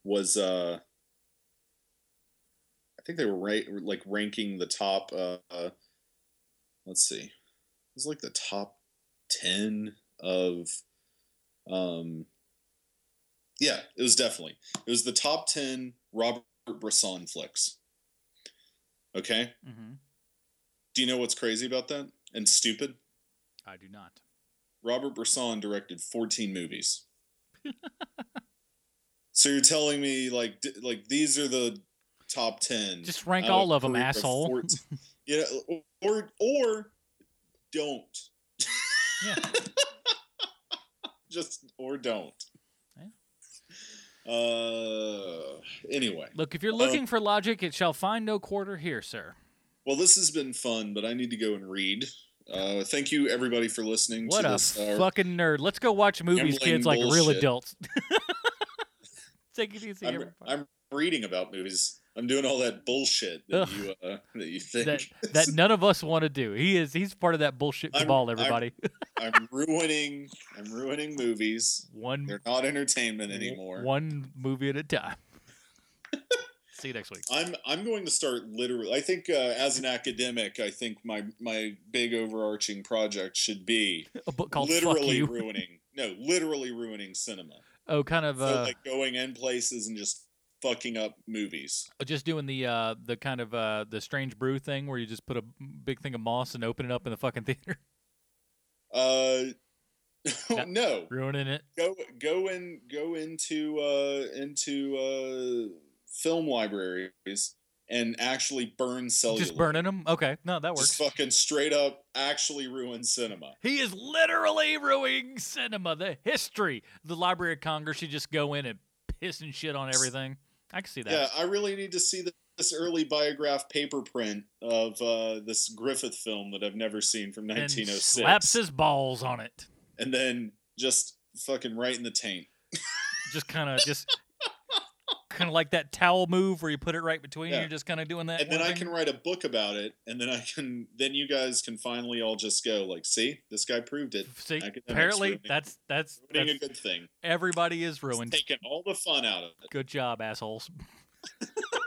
Was uh. I think they were ra- like ranking the top. Uh, uh, let's see, it was like the top ten of. Um, yeah, it was definitely. It was the top ten Robert Bresson flicks. Okay. Mm-hmm. Do you know what's crazy about that and stupid? I do not. Robert Bresson directed 14 movies. so you're telling me like d- like these are the top 10. Just rank all of them, asshole. 14 you know, or or don't. Yeah. Just or don't. Uh anyway. Look, if you're Um, looking for logic, it shall find no quarter here, sir. Well, this has been fun, but I need to go and read. Uh, thank you, everybody, for listening What to a this. uh, fucking nerd. Let's go watch movies, kids, like real adults. Take it easy. I'm, everybody. I'm reading about movies. I'm doing all that bullshit that Ugh. you uh, that you think. that that none of us want to do. He is he's part of that bullshit I'm- cabal. I'm- Everybody. I'm ruining. I'm ruining movies. One They're not entertainment anymore. One movie at a time. See you next week. I'm I'm going to start literally. I think uh, as an academic, I think my my big overarching project should be A book called literally ruining. No, literally ruining cinema. Oh, kind of so uh, like going in places and just fucking up movies. just doing the uh the kind of uh the strange brew thing where you just put a big thing of moss and open it up in the fucking theater, Uh, no, ruining it. go go in go into uh into uh film libraries and actually burn celluloid. Just burning them. Okay, no, that works. Just fucking straight up actually ruin cinema. He is literally ruining cinema, the history. The Library of Congress, you just go in and piss and shit on everything. I can see that. Yeah, I really need to see this early biograph paper print of uh, this Griffith film that I've never seen from and 1906. slaps his balls on it. and then just fucking right in the taint. Just kind of, just kind of like that towel move where you put it right between. Yeah. You're just kind of doing that. And then I thing. can write a book about it, and then I can, then you guys can finally all just go like, see, this guy proved it. See, Academics apparently ruining- that's that's, ruining that's a good thing. everybody is ruined. Taking all the fun out of it. Good job, assholes.